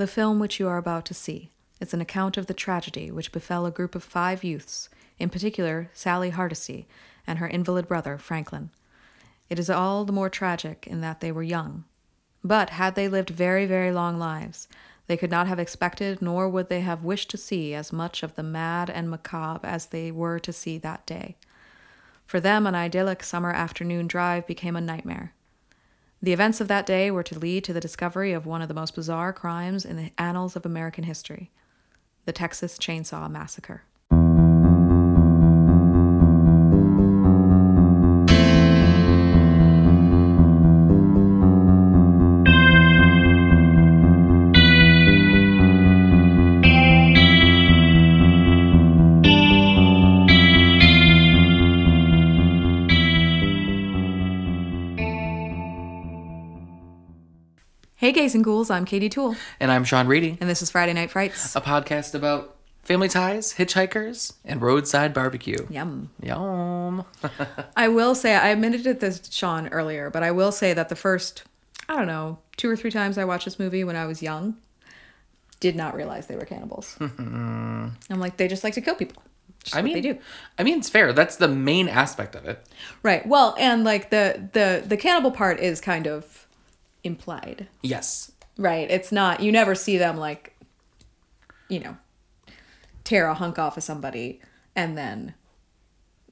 The film which you are about to see is an account of the tragedy which befell a group of five youths, in particular Sally Hardesty and her invalid brother Franklin. It is all the more tragic in that they were young. But had they lived very, very long lives, they could not have expected nor would they have wished to see as much of the mad and macabre as they were to see that day. For them, an idyllic summer afternoon drive became a nightmare. The events of that day were to lead to the discovery of one of the most bizarre crimes in the annals of American history the Texas Chainsaw Massacre. Hey, gays and ghouls, I'm Katie Toole, And I'm Sean Reedy, and this is Friday Night Frights. a podcast about family ties, hitchhikers, and roadside barbecue. Yum. Yum. I will say, I admitted it to Sean earlier, but I will say that the first, I don't know, two or three times I watched this movie when I was young, did not realize they were cannibals. I'm like, they just like to kill people. Just I mean, they do. I mean, it's fair. That's the main aspect of it. Right. Well, and like the the the cannibal part is kind of implied. Yes. Right. It's not you never see them like you know tear a hunk off of somebody and then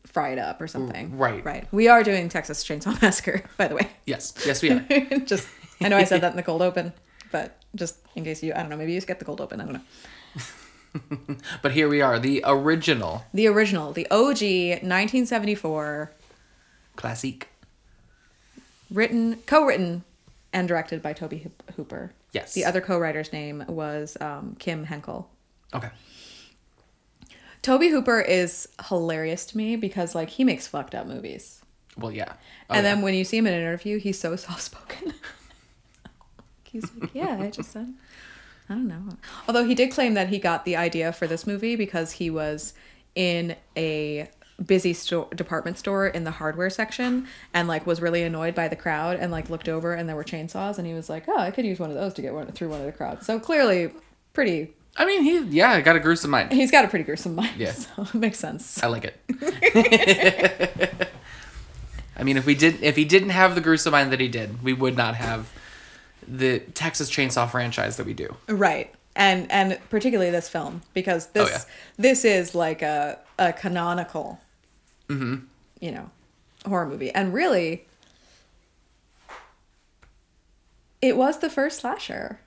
fry it up or something. Mm, right. Right. We are doing Texas Chainsaw Massacre, by the way. Yes. Yes, we are. just I know I said that in the cold open, but just in case you I don't know, maybe you just get the cold open, I don't know. but here we are, the original The original, the OG 1974 classique. written co-written and directed by Tobe Hoop- Hooper. Yes. The other co-writer's name was um, Kim Henkel. Okay. Tobe Hooper is hilarious to me because like he makes fucked up movies. Well, yeah. Oh, and yeah. then when you see him in an interview, he's so soft spoken. he's like, Yeah, I just said I don't know. Although he did claim that he got the idea for this movie because he was in a busy store department store in the hardware section and like was really annoyed by the crowd and like looked over and there were chainsaws and he was like, Oh, I could use one of those to get one through one of the crowds. So clearly pretty I mean, he, yeah, got a gruesome mind. he's got a pretty gruesome mind. Yeah. So it makes sense. I like it. I mean, if we did, if he didn't have the gruesome mind that he did, we would not have the Texas Chainsaw franchise that we do. Right. And and particularly this film because this Oh, yeah. this is like a a canonical Mm-hmm. you know horror movie. And really it was the first slasher.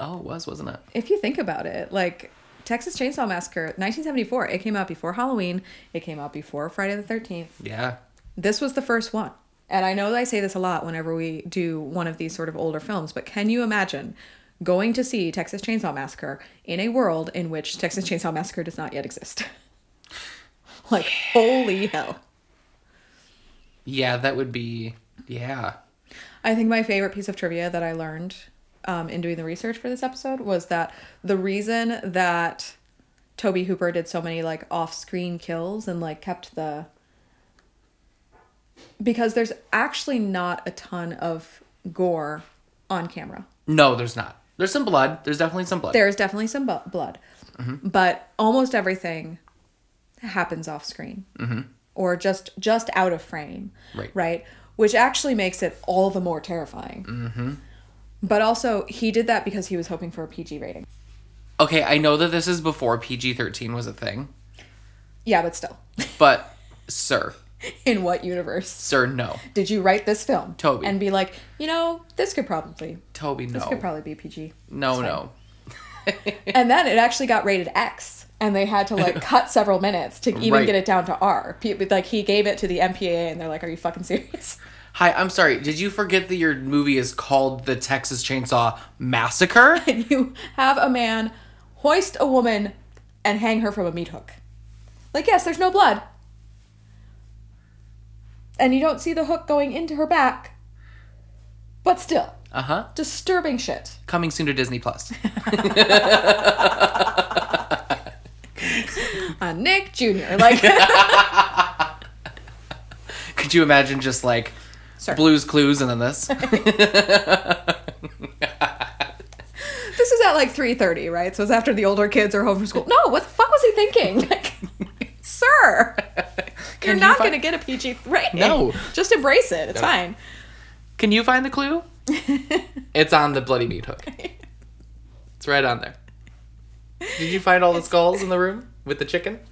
Oh, it was, wasn't it? If you think about it, like Texas Chainsaw Massacre 1974, it came out before Halloween, it came out before Friday the 13th. Yeah. This was the first one. And I know that I say this a lot whenever we do one of these sort of older films, but can you imagine going to see Texas Chainsaw Massacre in a world in which Texas Chainsaw Massacre does not yet exist? like, holy hell. Yeah, that would be. Yeah. I think my favorite piece of trivia that I learned um, in doing the research for this episode was that the reason that Tobe Hooper did so many like off-screen kills and like kept the because there's actually not a ton of gore on camera. No, there's not. There's some blood. There's definitely some blood. There's definitely some bu- blood, but almost everything happens off screen or just just out of frame, Right. Right, which actually makes it all the more terrifying. Mm-hmm. But also, he did that because he was hoping for a PG rating. Okay, I know that this is before PG 13 was a thing, Yeah, but still, but sir, in what universe sir, no. did you write this film, Tobe. and be like, you know, this could probably Tobe, no. this could probably be PG. no, no. and then it actually got rated X, and they had to like cut several minutes to even Right. get it down to R. Like he gave it to the MPAA, and they're like, "Are you fucking serious?" Hi, I'm sorry. Did you forget that your movie is called The Texas Chainsaw Massacre? And you have a man hoist a woman and hang her from a meat hook. Like, yes, there's no blood, and you don't see the hook going into her back, but still, Uh huh. disturbing shit. Coming soon to Disney Plus. Uh, Nick Jr. Like, Could you imagine just like Sir. Blues Clues and then this? This is at like 3.30, right? So it's after the older kids are home from school. No, what the fuck was he thinking? Like, sir, you're you not to get a PG rating. No. Just embrace it. It's No. fine. Can you find the clue? it's on the bloody meat hook. It's right on there. Did you find all the skulls in the room with the chicken?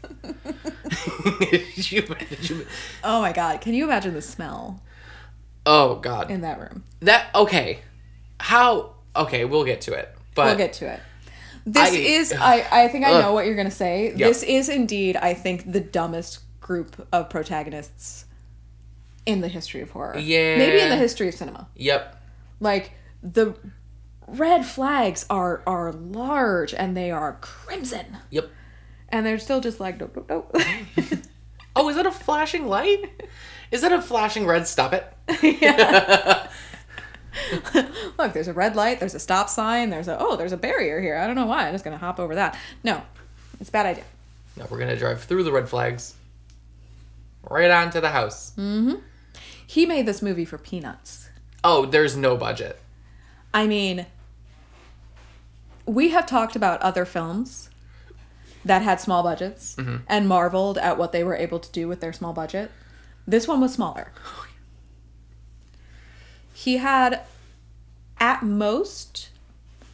You- Oh my god, can you imagine the smell oh god. in that room? That okay. How okay, we'll get to it. But we'll get to it. This I- is I I think I Ugh. know what you're to say. Yeah. This is indeed I think the dumbest group of protagonists in the history of horror. Yeah. Maybe in the history of cinema. Yep. Like the red flags are are large and they are crimson. Yep. And they're still just like nope nope nope. Oh, is that a flashing light? Is that a flashing red stop it? Look, there's a red light, there's a stop sign, there's a oh, there's a barrier here. I don't know why. I'm just gonna hop over that. No. It's a bad idea. No, we're gonna drive through the red flags. Right onto the house. Mm-hmm. He made this movie for peanuts. Oh, there's no budget. I mean, we have talked about other films that had small budgets and marveled at what they were able to do with their small budget. This one was smaller. He had, at most,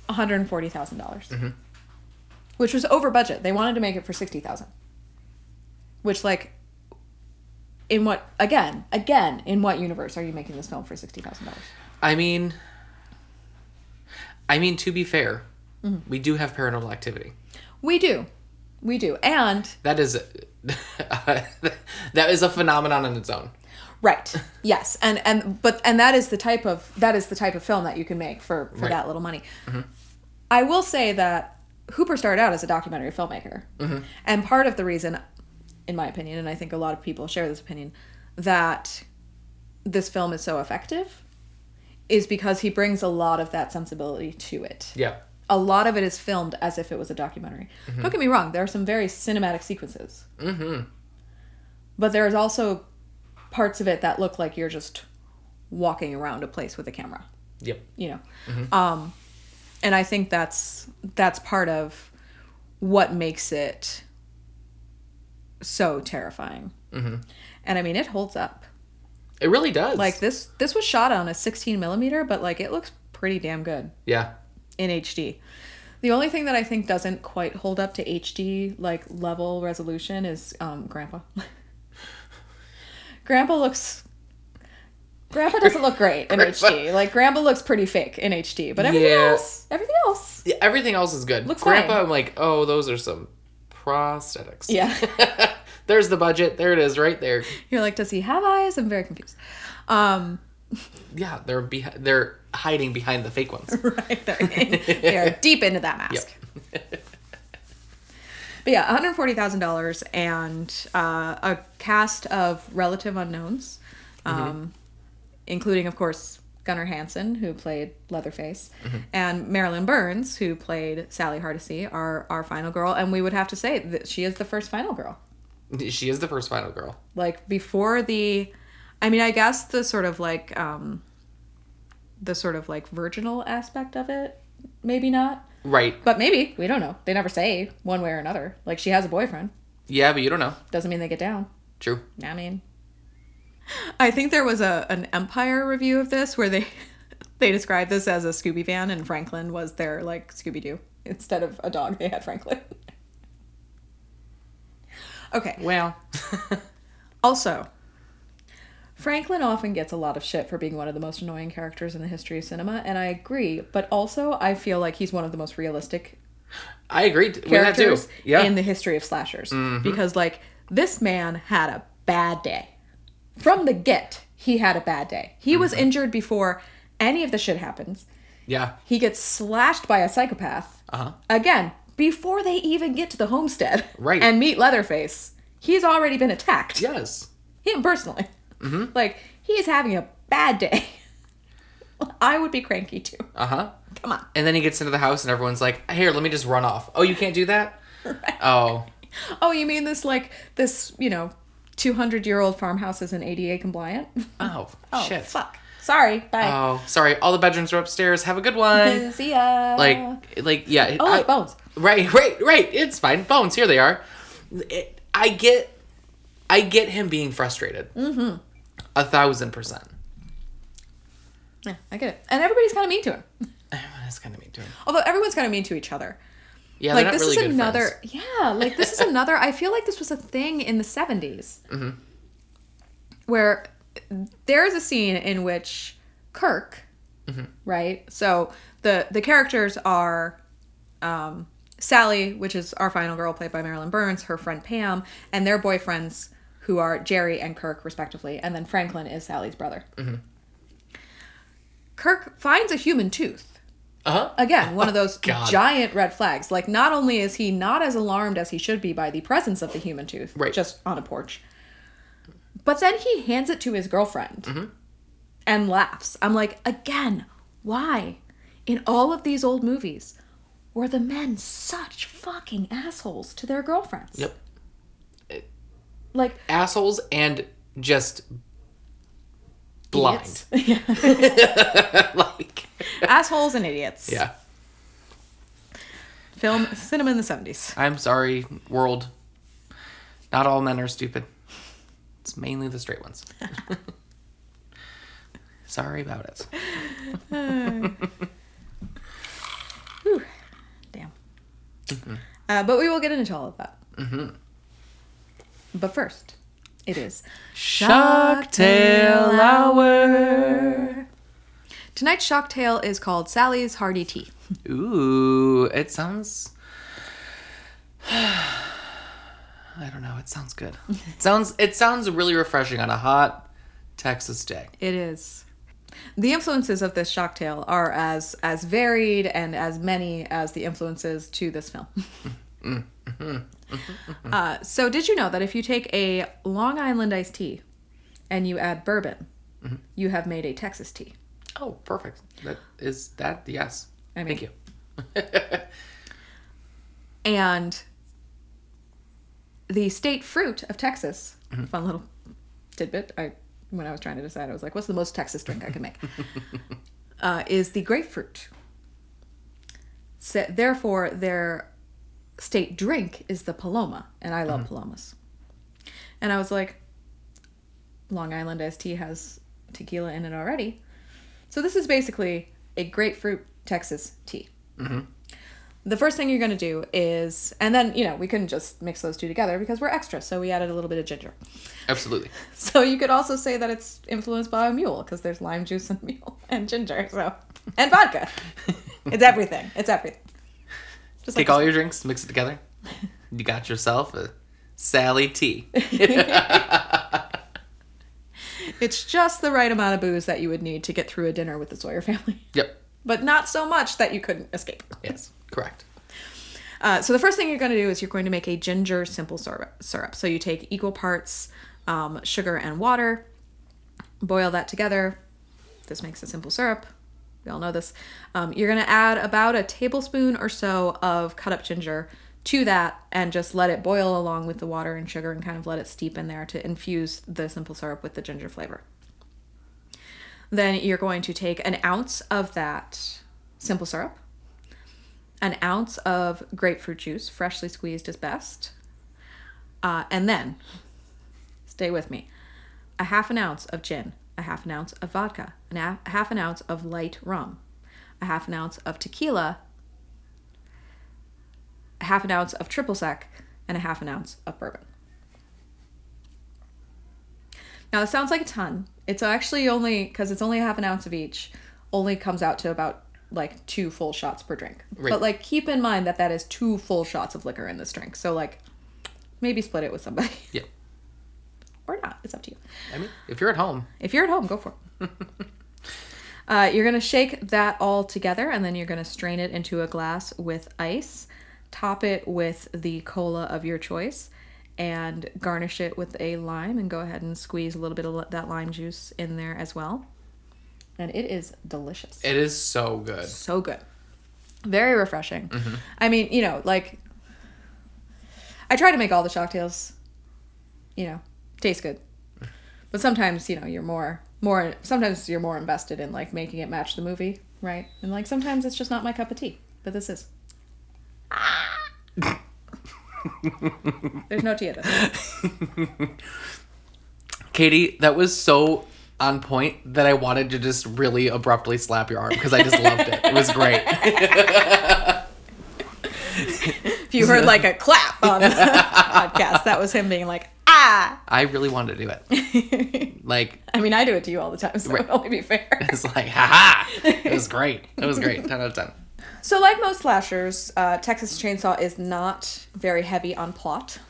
$140,000, dollars which was over budget. They wanted to make it for 60000 Which, like, in what, again, again, in what universe are you making this film for $60,000? I mean, I mean to be fair, Mm-hmm. we do have paranormal activity. We do. We do. And That is that is a phenomenon in its own. right. Yes. And and but and that is the type of that is the type of film that you can make for for Right. that little money. Mm-hmm. I will say that Hooper started out as a documentary filmmaker. Mm-hmm. And part of the reason in my opinion and I think a lot of people share this opinion that this film is so effective is because he brings a lot of that sensibility to it. Yeah. A lot of it is filmed as if it was a documentary. Don't get me wrong, there are some very cinematic sequences. Mm-hmm. But there's also parts of it that look like you're just walking around a place with a camera, Yep. you know. Um and I think that's that's part of what makes it so terrifying. Mm-hmm. And I mean, it holds up. It really does. Like this this was shot on a 16 millimeter, but like it looks pretty damn good. yeah. In HD. The only thing that I think doesn't quite hold up to HD like level resolution is um, Grandpa. Grandpa looks. Grandpa doesn't look great in Grandpa- HD. Like Grandpa looks pretty fake in HD, but everything Yeah. else, everything else, Yeah, everything else is good. Looks Grandpa, fine. I'm like, oh, those are some prosthetics. Yeah. There's the budget. There it is, right there. you're like, does he have eyes? I'm very confused. Um, Yeah, they're behi- they're hiding behind the fake ones. right, they're in, they're deep into that mask. But yeah, one hundred forty thousand dollars and uh, a cast of relative unknowns, um, including, of course, Gunnar Hansen, who played Leatherface, and Marilyn Burns, who played Sally Hardesty, our our final girl. And we would have to say that she is the first final girl. She is the first final girl. Like before the, I mean, I guess the sort of like um, the sort of like virginal aspect of it, maybe not. Right. But maybe we don't know. They never say one way or another. Like she has a boyfriend. Yeah, but you don't know. Doesn't mean they get down. True. I mean, I think there was a an Empire review of this where they they described this as a Scooby van and Franklin was their like Scooby Doo instead of a dog. They had Franklin. okay. Well, Also, Franklin often gets a lot of shit for being one of the most annoying characters in the history of cinema, and I agree. But also, I feel like he's one of the most realistic I agree with that too. characters Yeah. Mm-hmm. in the history of slashers because like this man had a bad day from the get he had a bad day he was Mm-hmm. injured before any of the shit happens yeah. he gets slashed by a psychopath Uh-huh. again before they even get to the homestead Right. and meet leatherface he's already been attacked Yes. him personally Mm-hmm. like he's having a bad day i would be cranky too Uh huh. come on And then he gets into the house and everyone's like, "Here, let me just run off." Oh, you can't do that. Oh, Oh, you mean this like this, you know, 200 year old farmhouse isn't ADA compliant? oh, Oh, shit. fuck. Sorry. Bye. Oh, sorry. All the bedrooms are upstairs. Have a good one. See ya. like, like, yeah. oh, I- bones. Right, right, right. It's fine. Bones, here they are. It, I get, I get him being frustrated. Mm-hmm. A thousand percent. Yeah, I get it. And everybody's kind of mean to him. That's kind of mean to him. Although everyone's kind of mean to each other. Yeah, like this really is another friends. yeah like this is another i feel like this was a thing in the 70s Mm-hmm. where there's a scene in which kirk Mm-hmm. right so the the characters are um, sally which is our final girl played by marilyn burns her friend pam and their boyfriends who are jerry and kirk respectively and then franklin is sally's brother Mm-hmm. kirk finds a human tooth Uh-huh. again one of those God. giant red flags like not only is he not as alarmed as he should be by the presence of the human tooth Right. just on a porch but then he hands it to his girlfriend Mm-hmm. and laughs i'm like again why in all of these old movies were the men such fucking assholes to their girlfriends Yep. Like Assholes and just blind. Yeah. like, assholes and idiots yeah. film cinema in the 70s I'm sorry, world. Not all men are stupid. It's mainly the straight ones. sorry about it. Whew. Damn. Uh, but we will get into all of that. But first, it is Shocktail Hour. tonight's shocktail is called Sally's Hearty Tea. Ooh, it sounds. I don't know. It sounds good. It sounds. It sounds really refreshing on a hot Texas day. It is. The influences of this shocktail are as as varied and as many as the influences to this film. Mm-hmm. Uh, so, did you know that if you take a Long Island iced tea and you add bourbon, you have made a Texas tea? Oh, perfect. That is that. Yes. I mean- Thank you. And the state fruit of Texas, fun little tidbit. I when I was trying to decide, I was like, "What's the most Texas drink I can make?" uh, is the grapefruit. So, therefore, their state drink is the Paloma, and I love mm-hmm. Palomas. And I was like, Long Island iced tea has tequila in it already, so this is basically a grapefruit Texas tea. Mm-hmm. The first thing you're going to do is and then you know we couldn't just mix those two together because we're extra so we added a little bit of ginger. Absolutely. so you could also say that it's influenced by a mule because there's lime juice and mule and ginger so and vodka. It's everything. It's everything just Take like all your drinks, mix it together. You got yourself a Sally tea. it's just the right amount of booze that you would need to get through a dinner with the sawyer family yep. but not so much that you couldn't escape Yes. Correct. Uh, so the first thing you're going to do is you're going to make a ginger simple syrup. syrup. So you take equal parts um, sugar and water, boil that together. This makes a simple syrup. We all know this. Um, you're to add about a tablespoon or so of cut up ginger to that and just let it boil along with the water and sugar and kind of let it steep in there to infuse the simple syrup with the ginger flavor. Then you're going to take an ounce of that simple syrup, an ounce of grapefruit juice, freshly squeezed is best. Uh, and then, stay with me, a half an ounce of gin, a half an ounce of vodka, a half an ounce of light rum, a half an ounce of tequila, a half an ounce of triple sec, and a half an ounce of bourbon. Now, it sounds like a ton. It's actually only, because it's only a half an ounce of each, only comes out to about like two full shots per drink. Right. But like, keep in mind that that is two full shots of liquor in this drink. So, like, maybe split it with somebody. Yep. or not. It's up to you. I mean, if you're at home, If you're at home, go for it. uh, you're going to shake that all together and then you're going to strain it into a glass with ice. Top it with the cola of your choice and garnish it with a lime and go ahead and squeeze a little bit of that lime juice in there as well. And it is delicious. it is so good. so good. Very refreshing. I mean, you know, like I try to make all the shocktails, you know, taste good. But sometimes, you know, you're more more sometimes you're more invested in like making it match the movie, right? And like sometimes it's just not my cup of tea, but this is. There's no tea at this. Katie, that was so on point that I wanted to just really abruptly slap your arm because I just loved it. It was great. If you heard like a clap on the podcast, that was him being like, ah. I really wanted to do it. Like, I mean, I do it to you all the time, so it only be fair. it's like, haha. It was great. It was great. 10 out of 10. So, like most slashers, uh, Texas Chainsaw is not very heavy on plot.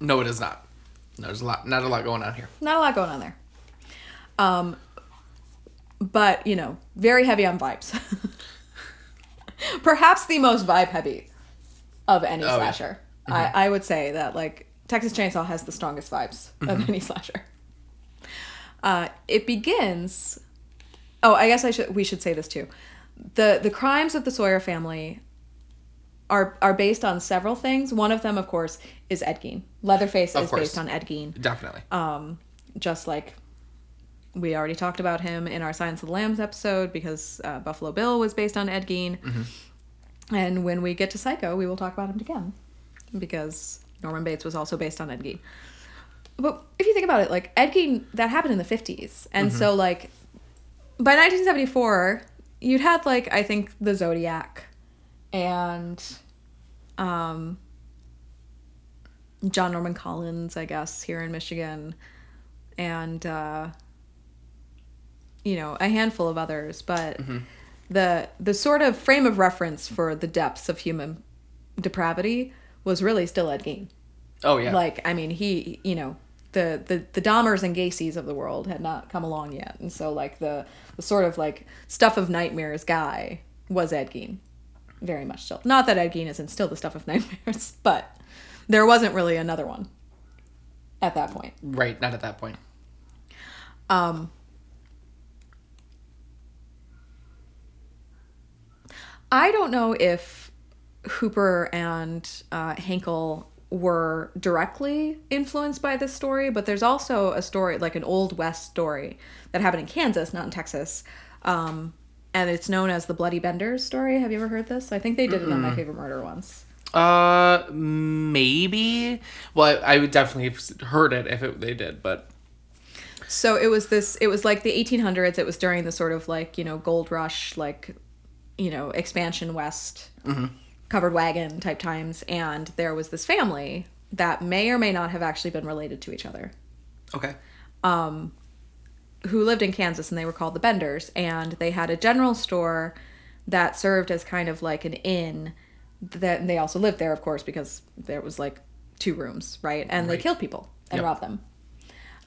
No, it is not. No, there's a lot, not a lot going on here. Not a lot going on there. Um, but you know, very heavy on vibes. Perhaps the most vibe heavy of any Oh, yeah. slasher. I, I would say that like Texas Chainsaw has the strongest vibes of any slasher. Uh, it begins. Oh, I guess I should. We should say this too. the The crimes of the Sawyer family are are based on several things. One of them, of course, is Ed Gein. Leatherface Of is course. based on Ed Gein Definitely. um, just like we already talked about him in our Silence of the Lambs episode because uh, Buffalo Bill was based on Ed Gein. And when we get to Psycho, we will talk about him again because Norman Bates was also based on Ed Gein. But if you think about it, like Ed Gein, that happened in the 50s. And so, like, by 1974, you'd had, like, I think the Zodiac and um, John Norman Collins, I guess, here in Michigan, and uh, you know a handful of others. But the the sort of frame of reference for the depths of human depravity was really still Ed Gein. oh, yeah. Like, I mean, he, you know, the the the Dahmers and Gacy's of the world had not come along yet, and so like the the sort of like stuff of nightmares guy was Ed Gein, very much still. Not that Ed Gein isn't still the stuff of nightmares, but there wasn't really another one at that point. right. Not at that point. Um, I don't know if Hooper and uh, Henkel were directly influenced by this story, but there's also a story, like an Old West story, that happened in Kansas, not in Texas. Um, and it's known as the Bloody Benders story. Have you ever heard this? I think they did it on My Favorite Murder once. Uh, maybe. Well, I, I would definitely have heard it if it, they did, but So it was this. It was like the 1800s. It was during the sort of like you know gold rush, like you know expansion west, covered wagon type times, and there was this family that may or may not have actually been related to each other, okay. who lived in Kansas, and they were called the Benders, and they had a general store that served as kind of like an inn. That they also lived there, of course, because there was like two rooms, right? And they killed people and Yep. robbed them.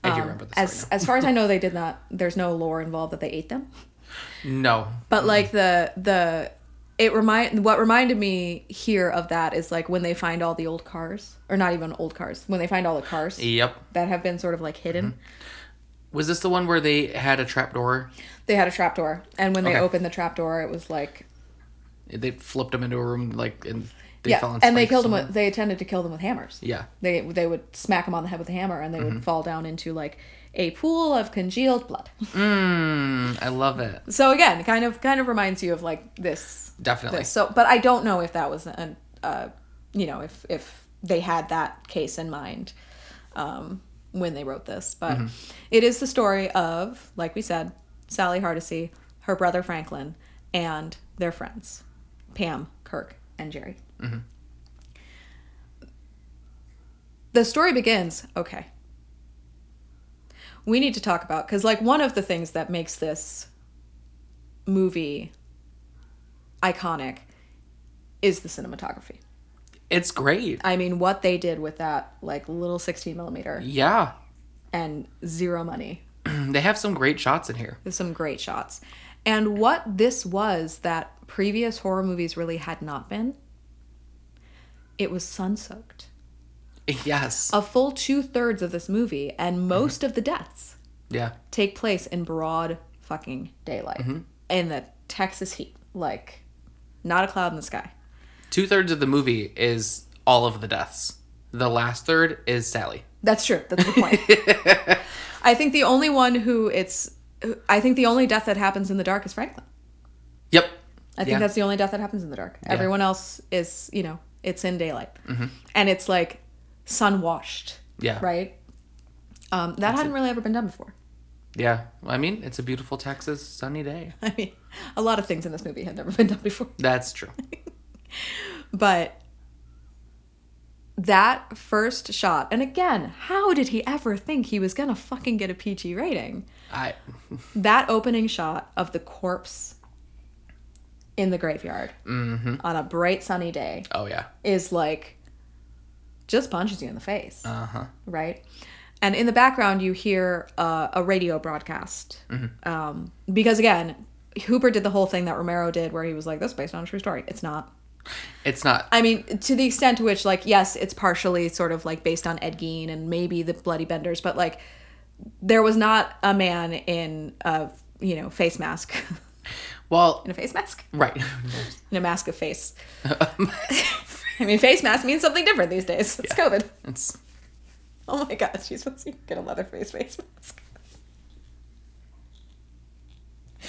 I do Um, remember this. as as far as I know, they did not. There's no lore involved that they ate them. no. But like the the it remind what reminded me here of that is like when they find all the old cars or not even old cars when they find all the cars Yep. that have been sort of like hidden. Was this the one where they had a trap door They had a trap door and when they Okay. opened the trap door it was like They flipped them into a room, like, and they yeah, fell and they killed them. With, they attended to kill them with hammers. Yeah. They they would smack them on the head with a hammer, and they Mm-hmm. would fall down into like a pool of congealed blood. Mmm, I love it. so again, kind of kind of reminds you of like this Definitely. this. So, but I don't know if that was an, uh, you know, if if they had that case in mind um, when they wrote this. But it is the story of, like we said, Sally Hardesty, her brother Franklin, and their friends, Pam, Kirk, and Jerry. The story begins okay. We need to talk about because, like, one of the things that makes this movie iconic is the cinematography. It's great. I mean, what they did with that, like, little 16 millimeter Yeah. and zero money. They have some great shots in here. There's some great shots. And what this was that previous horror movies really had not been, it was sun soaked. Yes. A full two thirds of this movie and mm-hmm. most of the deaths Yeah. take place in broad fucking daylight mm-hmm. in the Texas heat. Like, not a cloud in the sky. Two thirds of the movie is all of the deaths. The last third is Sally. That's true. That's the point. I think the only one who it's I think the only death that happens in the dark is Franklin. Yep. I think Yeah. that's the only death that happens in the dark. Everyone else is, you know, it's in daylight. Mm-hmm. And it's like sun washed. Mm-hmm. Yeah. Right? Um, that hadn't really ever been done before. Yeah. I mean, it's a beautiful Texas sunny day. I mean, a lot of things in this movie had never been done before. That's true. But that first shot, and again, how did he ever think he was gonna fucking get a PG rating? I That opening shot of the corpse in the graveyard on a bright sunny day oh yeah. is like just punches you in the face, Uh-huh. right? And in the background, you hear uh, a radio broadcast. Um, because again, Hooper did the whole thing that Romero did where he was like, this is based on a true story. It's not. It's not I mean, to the extent to which, like, yes, it's partially sort of like based on Ed Gein and maybe the Bloody Benders, but like, there was not a man in a, you know, face mask. well in a face mask? right. In a mask of face. I mean, face mask means something different these days. It's COVID. it's Oh my gosh, she's supposed to get a leather face face mask.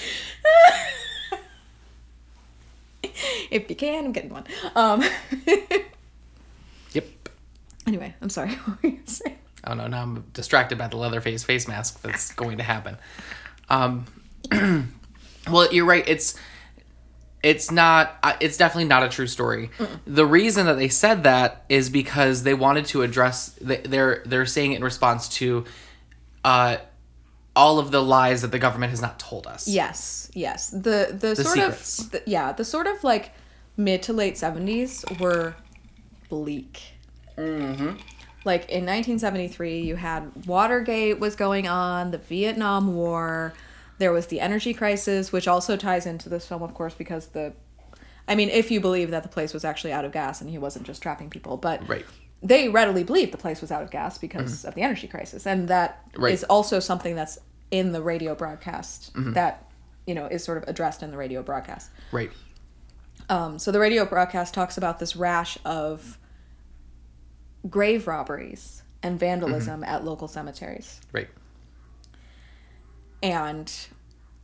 if you can, I'm getting one. Um, yep. anyway, I'm sorry. What were you saying? Oh no, now I'm distracted by the Leatherface face face mask that's going to happen. Um, well, you're right. It's it's not. uh, It's definitely not a true story. The reason that they said that is because they wanted to address. they- They're they're saying it in response to, uh, all of the lies that the government has not told us. Yes, yes. The the, sort secrets. of the, yeah, the sort of like mid to late 70s were bleak. Mm-hmm. Like in 1973, you had Watergate was going on, the Vietnam War, there was the energy crisis, which also ties into this film, of course, because the, I mean, if you believe that the place was actually out of gas and he wasn't just trapping people, but Right. they readily believed the place was out of gas because of the energy crisis, and that is Mm-hmm. Right. also something that's in the radio broadcast Mm-hmm. that you know is sort of addressed in the radio broadcast. Right. Um, so the radio broadcast talks about this rash of grave robberies and vandalism Mm-hmm. at local cemeteries. Right. And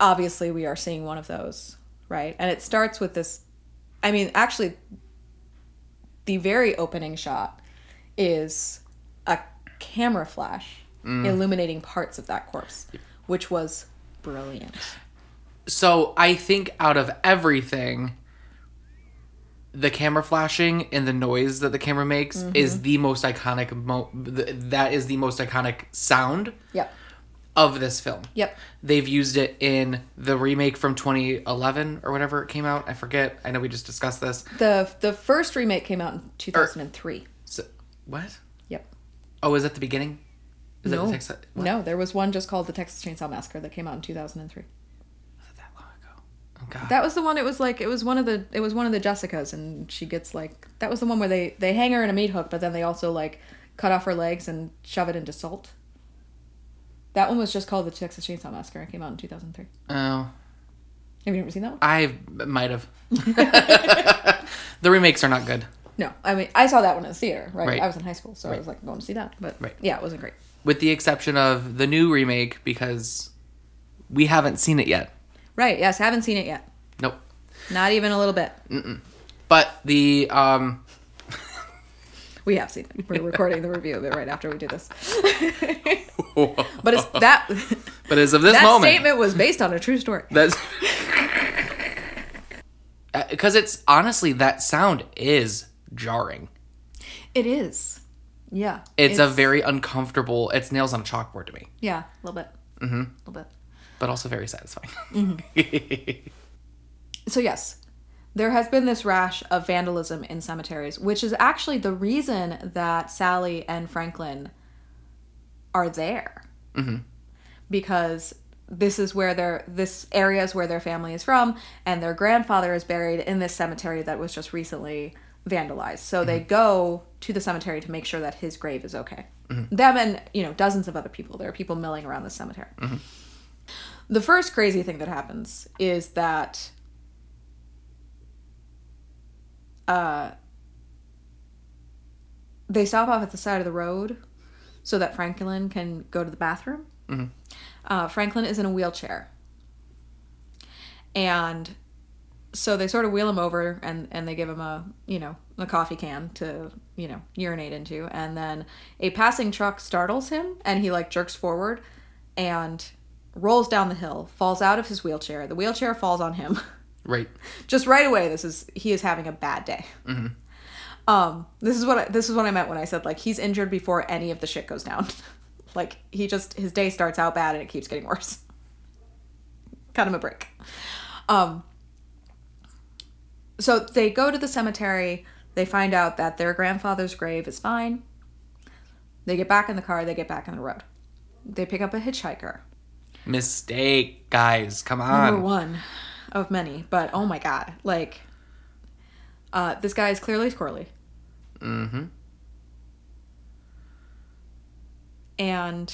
obviously, we are seeing one of those, right? And it starts with this. I mean, actually, the very opening shot is a camera flash Mm. illuminating parts of that corpse, which was brilliant. So I think out of everything, the camera flashing and the noise that the camera makes Mm-hmm. is the most iconic. Mo- th- that is the most iconic sound Yep. Of this film. Yep. They've used it in the remake from 2011 or whatever it came out. I forget. I know we just discussed this. The the first remake came out in 2003. So, what? Yep. Oh, is that the beginning? Is no. that the text? What? No, there was one just called the Texas Chainsaw Massacre that came out in 2003. Was that long ago? Oh God. That was the one. It was like it was one of the it was one of the Jessicas, and she gets like that was the one where they they hang her in a meat hook, but then they also like cut off her legs and shove it into salt. That one was just called the Texas Chainsaw Massacre. It came out in 2003. oh, Have you ever seen that one? I might have. the remakes are not good. No, I mean I saw that one in the theater. Right, Right. I was in high school, so I was like going to see that. But Right. yeah, it wasn't great. with the exception of the new remake because we haven't seen it yet. Right? Yes, haven't seen it yet. Nope. Not even a little bit. But the um We have seen it. We're recording the review of it right after we do this. but it's that but as of this moment. that moment statement was based on a true story. that's because it's honestly that sound is jarring. It is. Yeah. It's, a very uncomfortable. It's nails on a chalkboard to me, yeah, a little bit. Mm-hmm. A little bit. but also very satisfying. Mm-hmm. So yes, there has been this rash of vandalism in cemeteries, which is actually the reason that Sally and Franklin are there. Mm-hmm. Because this is where their this area is where their family is from, and their grandfather is buried in this cemetery that was just recently vandalized. So they mm-hmm. go to the cemetery to make sure that his grave is okay. Mm-hmm. Them and you know dozens of other people. There are people milling around the cemetery. Mm-hmm. The first crazy thing that happens is that uh, they stop off at the side of the road so that Franklin can go to the bathroom. Uh, Franklin is in a wheelchair. And so they sort of wheel him over and, and they give him a, you know, a coffee can to, you know, urinate into. And then a passing truck startles him and he like jerks forward and rolls down the hill, falls out of his wheelchair. The wheelchair falls on him. Right. Just right away, this is he is having a bad day. Um, this is what I, this is what I meant when I said like he's injured before any of the shit goes down. like he just his day starts out bad and it keeps getting worse. Cut him a break. Um, so they go to the cemetery. They find out that their grandfather's grave is fine. They get back in the car. They get back on the road. They pick up a hitchhiker. Mistake, guys. Come on. Number on. one of many, but oh my god, like, uh, this guy is clearly squirrely, Mm-hmm. and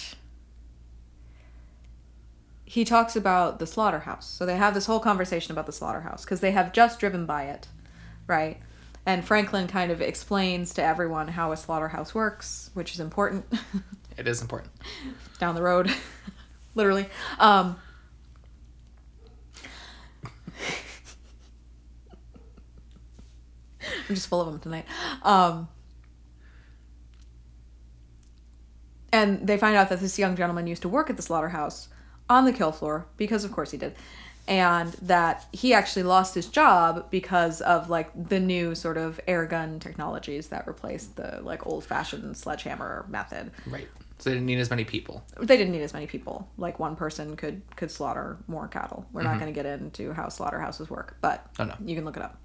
he talks about the slaughterhouse. So they have this whole conversation about the slaughterhouse because they have just driven by it, right? And Franklin kind of explains to everyone how a slaughterhouse works, which is important It is important. down the road, literally. Um, I'm just full of them tonight. Um, and they find out that this young gentleman used to work at the slaughterhouse on the kill floor because, of course, he did, and that he actually lost his job because of like the new sort of air gun technologies that replaced the like old-fashioned sledgehammer method Right. So they didn't need as many people. they didn't need as many people. Like one person could could slaughter more cattle. We're not going to get into how slaughterhouses work, but Oh, no. you can look it up.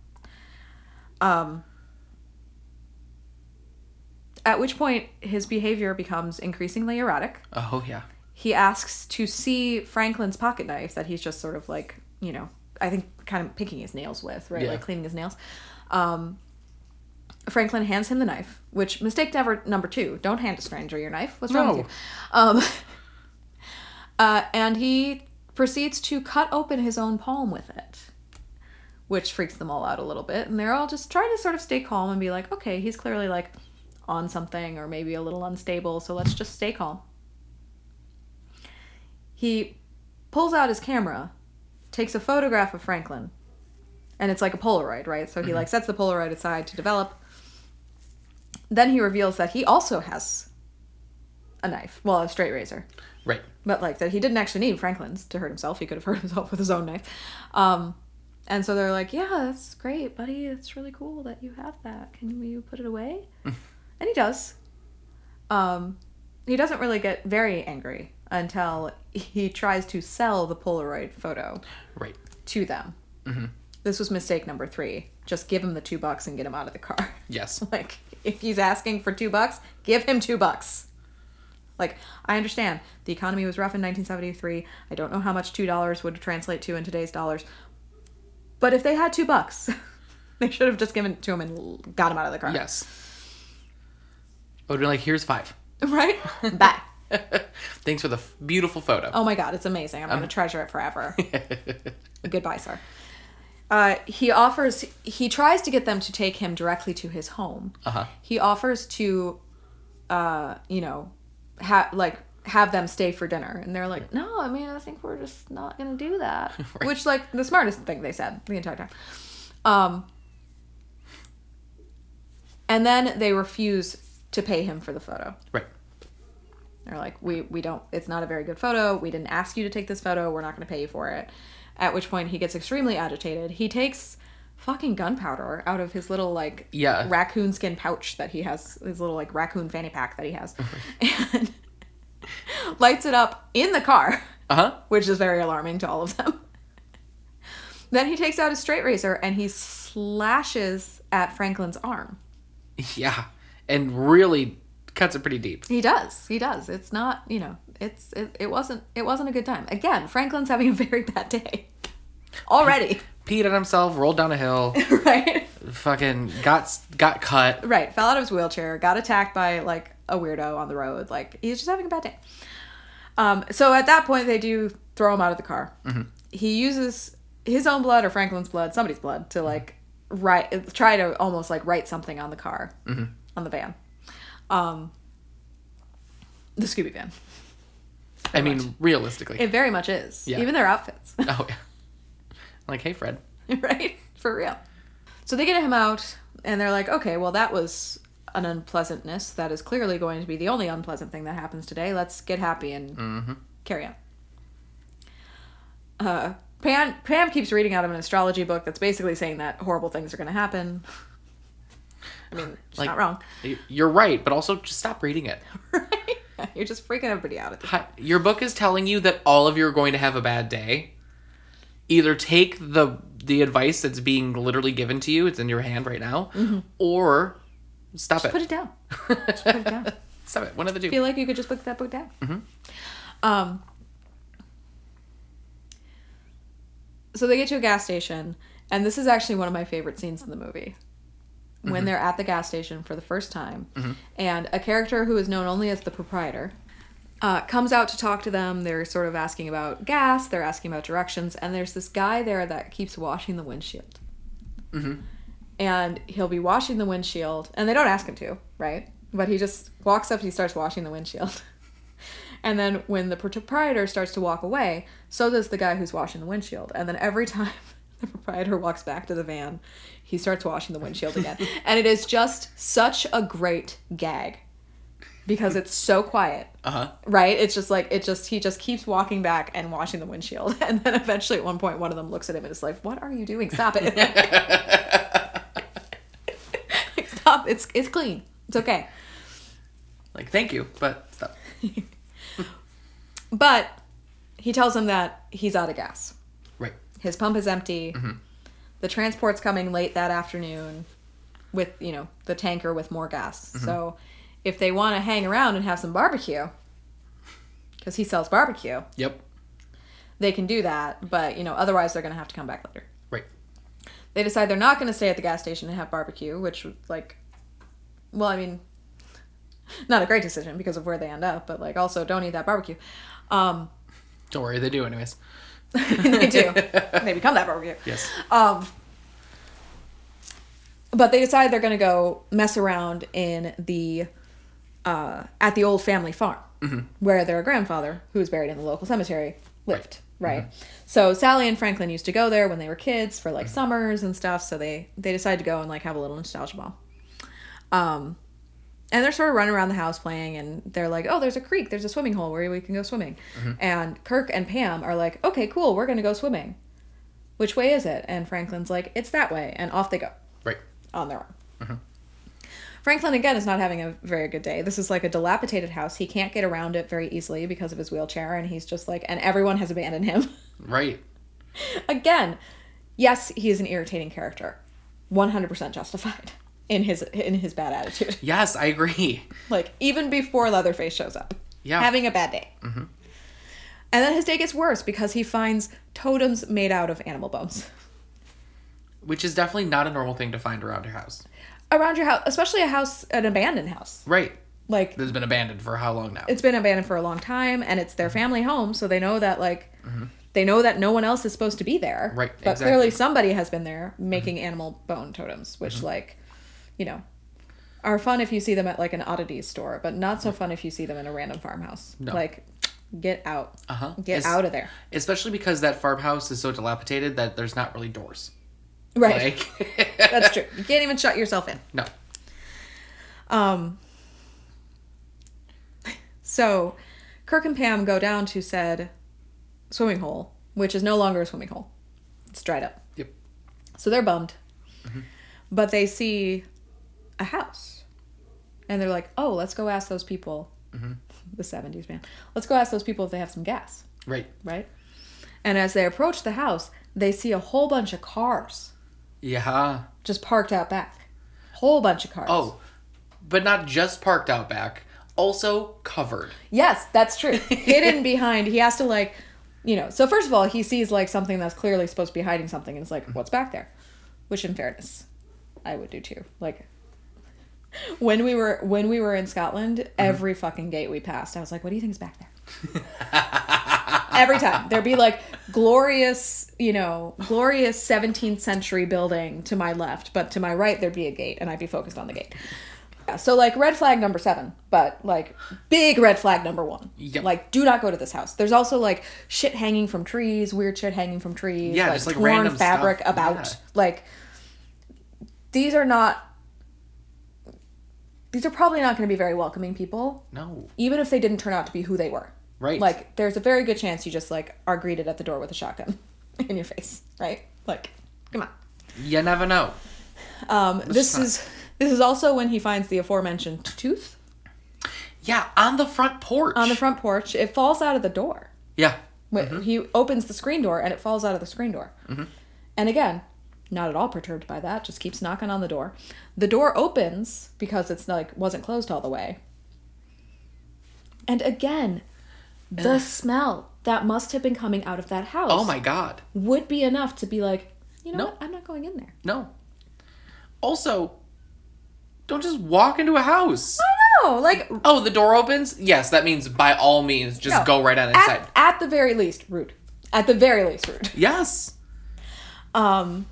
Um, at which point his behavior becomes increasingly erratic. Oh yeah. He asks to see Franklin's pocket knife that he's just sort of like, you know, I think kind of picking his nails with, right? Yeah. Like cleaning his nails. Um, Franklin hands him the knife, which mistake never number two. Don't hand a stranger your knife. What's wrong with No. you? Um, uh, and he proceeds to cut open his own palm with it, which freaks them all out a little bit. And they're all just trying to sort of stay calm and be like, okay, he's clearly like on something or maybe a little unstable, so let's just stay calm. He pulls out his camera, takes a photograph of Franklin, and it's like a Polaroid, right? So he like sets the Polaroid aside to develop. Then he reveals that he also has a knife, well, a straight razor, Right. but like that he didn't actually need Franklin's to hurt himself. He could have hurt himself with his own knife. Um, and so they're like, "Yeah, that's great, buddy. It's really cool that you have that. Can you put it away?" and he does. Um, he doesn't really get very angry until he tries to sell the Polaroid photo Right. to them. This was mistake number three. Just give him the two bucks and get him out of the car. Yes. like, if he's asking for two bucks, give him two bucks. Like, I understand the economy was rough in 1973. I don't know how much two dollars would translate to in today's dollars. But if they had two bucks, they should have just given it to him and got him out of the car. Yes. I would be like, here's five. Right? Bye. Thanks for the f- beautiful photo. Oh my god, it's amazing. I'm going to treasure it forever. Goodbye, sir. Uh, he offers, he tries to get them to take him directly to his home. Uh-huh. He offers to, uh, you know, have like have them stay for dinner, and they're like, "No, I mean, I think we're just not gonna do that." Right. Which, like, the smartest thing they said the entire time. Um, and then they refuse to pay him for the photo. Right. They're like, we we don't. It's not a very good photo. We didn't ask you to take this photo. We're not going to pay you for it. At which point he gets extremely agitated. He takes fucking gunpowder out of his little like Yeah. raccoon skin pouch that he has. His little like raccoon fanny pack that he has, and lights it up in the car, Uh huh. which is very alarming to all of them. then he takes out a straight razor and he slashes at Franklin's arm. Yeah. And really cuts it pretty deep. He does. He does. It's not, you know, it's it, it wasn't it wasn't a good time. Again, Franklin's having a very bad day. Already. Peed on himself, rolled down a hill, right? fucking got got cut. Right. Fell out of his wheelchair, got attacked by like a weirdo on the road. Like he's just having a bad day. Um so at that point they do throw him out of the car. He uses his own blood or Franklin's blood, somebody's blood to like write try to almost like write something on the car. On the van. Um the Scooby van. I much. mean, realistically. It very much is. Yeah. Even their outfits. oh yeah. Like, hey, Fred. right? For real. So they get him out, and they're like, okay, well, that was an unpleasantness. That is clearly going to be the only unpleasant thing that happens today. Let's get happy and Mm-hmm. carry on. Uh, Pam, Pam keeps reading out of an astrology book that's basically saying that horrible things are going to happen. I mean, she's Like- not wrong. You're right, but also just stop reading it. right? You're just freaking everybody out at this Hi- Your book is telling you that all of you are going to have a bad day. Either take the the advice that's being literally given to you, it's in your hand right now, or stop Just it. put it down. Just put it down. stop it. One of the two. feel like you could just put that book down. Um, so they get to a gas station, and this is actually one of my favorite scenes in the movie. When they're at the gas station for the first time, and a character who is known only as the proprietor uh, comes out to talk to them. They're sort of asking about gas, they're asking about directions, and there's this guy there that keeps washing the windshield. And he'll be washing the windshield, and they don't ask him to, right? But he just walks up and he starts washing the windshield. And then when the proprietor starts to walk away, so does the guy who's washing the windshield. And then every time the proprietor walks back to the van, he starts washing the windshield again. and it is just such a great gag because it's so quiet. Uh huh. Right? It's just like it just he just keeps walking back and washing the windshield. And then eventually at one point one of them looks at him and is like, What are you doing? Stop it. It's it's clean. It's okay. Like, thank you, but stop. But he tells him that he's out of gas. Right. His pump is empty. Mm-hmm. The transport's coming late that afternoon with, you know, the tanker with more gas. Mm-hmm. So if they want to hang around and have some barbecue, because he sells barbecue, Yep. they can do that. But, you know, otherwise they're going to have to come back later. Right. They decide they're not going to stay at the gas station and have barbecue, which, like, well, I mean, not a great decision because of where they end up, but, like, also don't eat that barbecue. Um, Don't worry, they do anyways. they do. they become that barbecue. Yes. Um, but they decide they're going to go mess around in the uh, at the old family farm where their grandfather, who was buried in the local cemetery, lived. Right. So Sally and Franklin used to go there when they were kids for like summers and stuff. So they they decided to go and like have a little nostalgia ball. Um, and they're sort of running around the house playing, and they're like, "Oh, there's a creek. There's a swimming hole where we can go swimming." And Kirk and Pam are like, "Okay, cool. We're gonna go swimming." Which way is it? And Franklin's like, "It's that way," and off they go Right. on their own. Franklin again is not having a very good day. This is like a dilapidated house. He can't get around it very easily because of his wheelchair, and he's just like, and everyone has abandoned him. Right. again, yes, he is an irritating character, one hundred percent justified in his in his bad attitude. Yes, I agree. Like even before Leatherface shows up, Yeah. having a bad day. Mm-hmm. And then his day gets worse because he finds totems made out of animal bones Which is definitely not a normal thing to find around your house. around your house, especially a house, an abandoned house. Right. Like That's been abandoned for how long now? it's been abandoned for a long time, and it's their mm-hmm. family home, so they know that like mm-hmm. they know that no one else is supposed to be there. Right, But exactly. clearly somebody has been there making animal bone totems, which like, you know, are fun if you see them at like an oddities store, but not so fun if you see them in a random farmhouse. No. Like, get out. Uh-huh. Get It's- out of there. Especially because that farmhouse is so dilapidated that there's not really doors. Right. Like, That's true. You can't even shut yourself in. No. Um. So, Kirk and Pam go down to said swimming hole, which is no longer a swimming hole. It's dried up. Yep. So they're bummed. But they see a house. And they're like, oh, let's go ask those people, mm-hmm. the 70s man, let's go ask those people if they have some gas, Right. right? And as they approach the house, they see a whole bunch of cars Yeah. just parked out back. Whole bunch of cars. Oh, but not just parked out back, also covered. Yes, that's true. Hidden behind, he has to like, you know. So first of all, he sees like something that's clearly supposed to be hiding something, and it's like, mm-hmm. what's back there? Which, in fairness, I would do too. Like, when we were when we were in Scotland, mm-hmm. every fucking gate we passed, I was like, what do you think is back there? every time there'd be like glorious, you know, glorious 17th century building to my left, but to my right there'd be a gate, and I'd be focused on the gate. Yeah, so like red flag number seven, but like big red flag number one. Yep. Like do not go to this house. There's also like shit hanging from trees, weird shit hanging from trees. Yeah, like, just, like, torn random fabric stuff. about. Yeah. Like these are not. These are probably not going to be very welcoming people, No. even if they didn't turn out to be who they were. Right. Like there's a very good chance you just like are greeted at the door with a shotgun in your face, right? Like, come on. You never know. Um, this is this is also when he finds the aforementioned tooth Yeah, on the front porch. on the front porch. It falls out of the door. Yeah. Wh- He opens the screen door and it falls out of the screen door. And again, not at all perturbed by that. Just keeps knocking on the door. The door opens because it's like wasn't closed all the way. And again, the smell that must have been coming out of that house Oh my god. would be enough to be like, you know No. what? I'm not going in there. No. Also, don't just walk into a house. I know, like Oh, the door opens? Yes, that means by all means just no. go right on inside. At, at the very least, rude. At the very least, rude. yes. Um,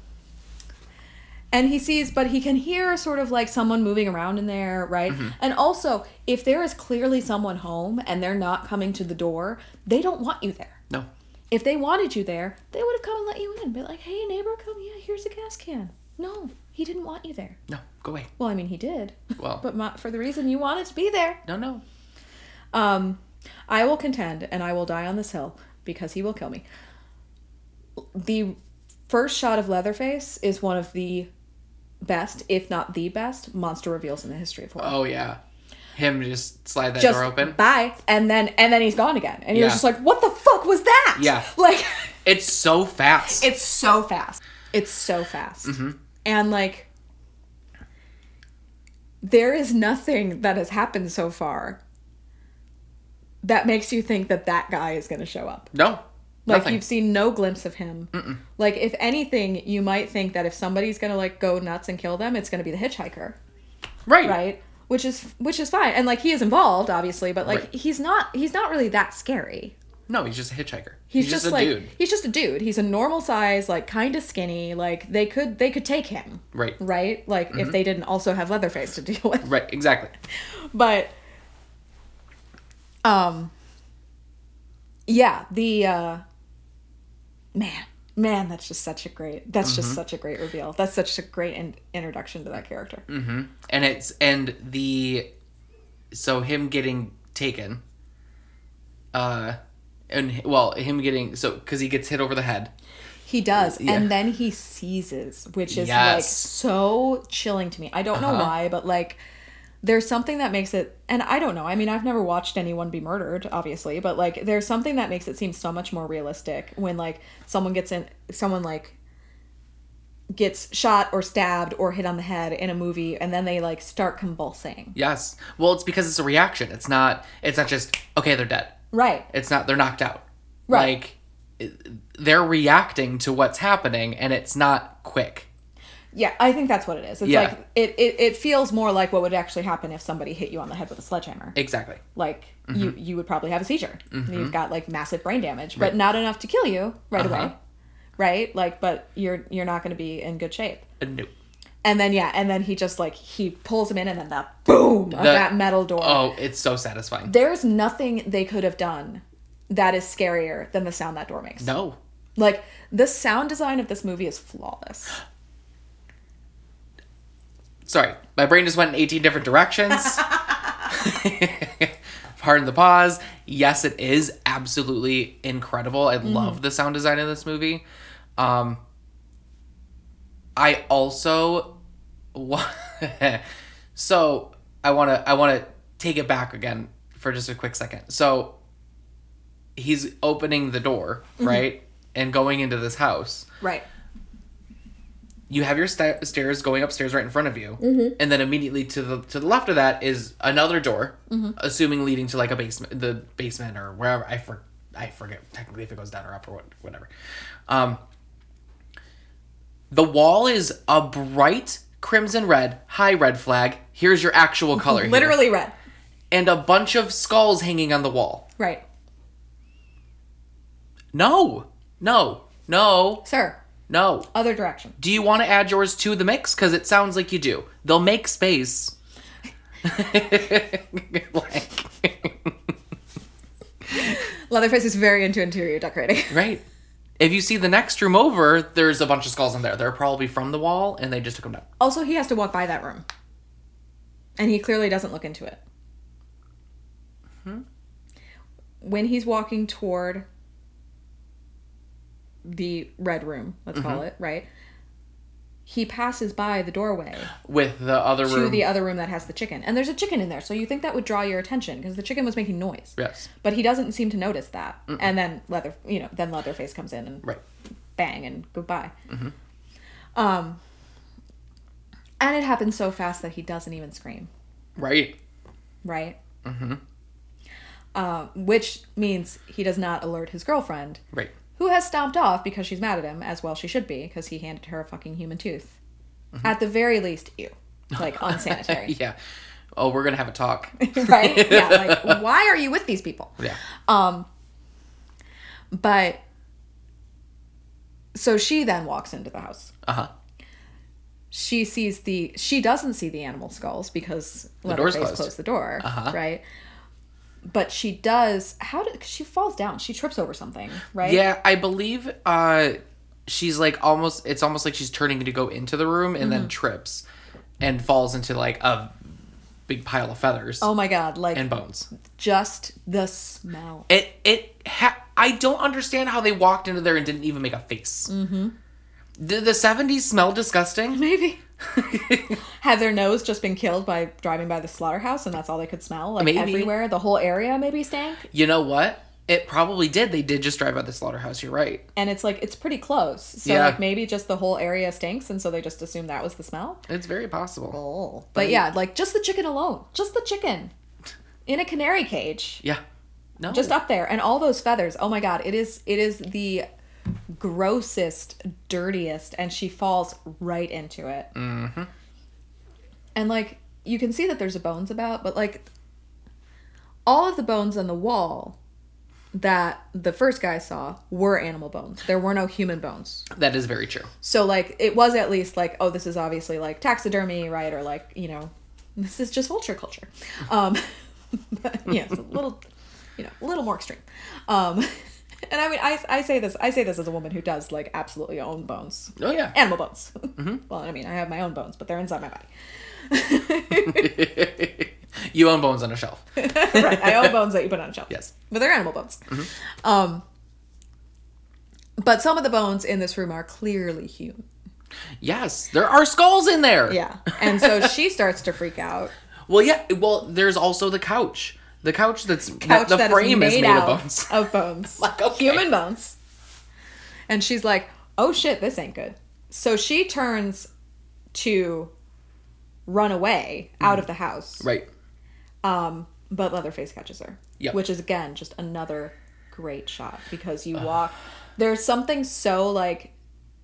and he sees, but he can hear sort of like someone moving around in there, right? Mm-hmm. And also, if there is clearly someone home and they're not coming to the door, they don't want you there. No. If they wanted you there, they would have come and let you in. Be like, hey, neighbor, come. Yeah, here's a gas can. No, he didn't want you there. No. Go away. Well, I mean, he did. Well. but not for the reason you wanted to be there. No, no. Um, I will contend, and I will die on this hill because he will kill me. The first shot of Leatherface is one of the best, if not the best, monster reveals in the history of horror. Oh yeah. Him just slide that just door open. bye, and then and then he's gone again, and you're Yeah. just like, what the fuck was that? Yeah. like It's so fast. it's so fast. It's so fast, Mm-hmm. and like there is nothing that has happened so far that makes you think that that guy is going to show up. no. Like nothing. you've seen no glimpse of him. Like if anything, you might think that if somebody's gonna like go nuts and kill them, it's gonna be the hitchhiker, right. right? Which is which is fine, and like he is involved, obviously, but like Right. he's not he's not really that scary. No, he's just a hitchhiker. He's, just, a like dude. he's just a dude. He's a normal size, like kind of skinny. Like they could they could take him, Right. right? Like Mm-hmm. if they didn't also have Leatherface to deal with. Right. Exactly. but um yeah the uh man. Man that's just such a great that's Mm-hmm. just such a great reveal. That's such a great in- introduction to that character. And it's and the so him getting taken uh and well him getting so because he gets hit over the head. He does. Yeah. and then he seizes which is like so chilling to me. I don't know Uh-huh. why but like there's something that makes it and i don't know i mean i've never watched anyone be murdered obviously but like there's something that makes it seem so much more realistic when like someone gets in someone like gets shot or stabbed or hit on the head in a movie and then they like start convulsing. Yes. Well it's because it's a reaction. It's not it's not just okay they're dead. Right. It's not they're knocked out. Right. like they're reacting to what's happening and it's not quick yeah i think that's what it is. It's Yeah. like it, it it feels more like what would actually happen if somebody hit you on the head with a sledgehammer. Exactly. Like Mm-hmm. you you would probably have a seizure. You've got like massive brain damage but not enough to kill you right Uh-huh. away. Right? Like but you're you're not going to be in good shape. Uh, no. and then yeah and then he just like he pulls him in and then the boom of that metal door. Oh it's so satisfying. There's nothing they could have done that is scarier than the sound that door makes. No. Like the sound design of this movie is flawless sorry my brain just went in 18 different directions. Pardon the pause. Yes it is absolutely incredible. I love the sound design of this movie. Um i also wa- so i want to i want to take it back again for just a quick second. So he's opening the door right and going into this house. Right you have your sta- stairs going upstairs right in front of you, and then immediately to the to the left of that is another door, assuming leading to like a basement, the basement or wherever. I for I forget technically if it goes down or up or what, whatever. Um, the wall is a bright crimson red. High red flag. Here's your actual color. here. literally red and a bunch of skulls hanging on the wall. right No, no, no, sir no. other direction Do you want to add yours to the mix? Because it sounds like you do. They'll make space. like, Leatherface is very into interior decorating. right. If you see the next room over, there's a bunch of skulls in there. They're probably from the wall, and they just took them down. Also, he has to walk by that room. And he clearly doesn't look into it. Hmm. When he's walking toward the red room, let's call it, right? He passes by the doorway With the other to room. the other room that has the chicken. And there's a chicken in there, so you think that would draw your attention because the chicken was making noise. yes. But he doesn't seem to notice that. And then leather, you know, then Leatherface comes in and Right. bang and goodbye. Um, and it happens so fast that he doesn't even scream, Right. right? Mm-hmm. Uh, which means he does not alert his girlfriend, Right. Who has stomped off because she's mad at him, as well she should be, because he handed her a fucking human tooth. At the very least, ew. Like, unsanitary. yeah. Oh, we're gonna have a talk. right? Yeah, like, why are you with these people? Yeah. Um, but so she then walks into the house. Uh huh. She sees the. She doesn't see the animal skulls because The door's Leatherface closed. the door, Uh-huh. right? But she does. How did she falls down? She trips over something, right? Yeah, I believe uh she's like almost it's almost like she's turning to go into the room and Mm-hmm. then trips and falls into like a big pile of feathers Oh my god! Like and bones. just the smell. It it ha- I don't understand how they walked into there and didn't even make a face. Mm-hmm. Did the 70s smell disgusting? Maybe. Had their nose just been killed by driving by the slaughterhouse and that's all they could smell? Like Maybe. everywhere? The whole area maybe stank? You know what? It probably did. They did just drive by the slaughterhouse. You're right. And it's like, it's pretty close. So, Yeah. like, maybe just the whole area stinks and so they just assumed that was the smell? It's very possible. Oh. But yeah, like, just the chicken alone. Just the chicken. In a canary cage. Yeah. No. Just up there. And all those feathers. Oh my god. It is, it is the grossest, dirtiest. And she falls right into it. Mm-hmm. And like you can see that there's a bones about, but like all of the bones on the wall that the first guy saw were animal bones. There were no human bones. that is very true. So like it was at least like, oh, this is obviously like taxidermy, right? Or like, you know, this is just vulture culture. Um but, yeah, it's a little you know, a little more extreme. Um and I mean I I say this I say this as a woman who does like absolutely own bones. Oh yeah. Animal bones. well, I mean, I have my own bones, but they're inside my body. you own bones on a shelf. right. I own bones that you put on a shelf. Yes. But they're animal bones. Um, but some of the bones in this room are clearly human. Yes, there are skulls in there. Yeah. And so she starts to freak out. Well, yeah. Well, there's also the couch. The couch that's Couch the that is frame is made, out of bones. Of bones. Like, okay. Human bones. And she's like, oh shit, this ain't good. So she turns to run away out of the house. Right. Um, but Leatherface catches her. Yep. Which is again just another great shot because you walk. There's something so like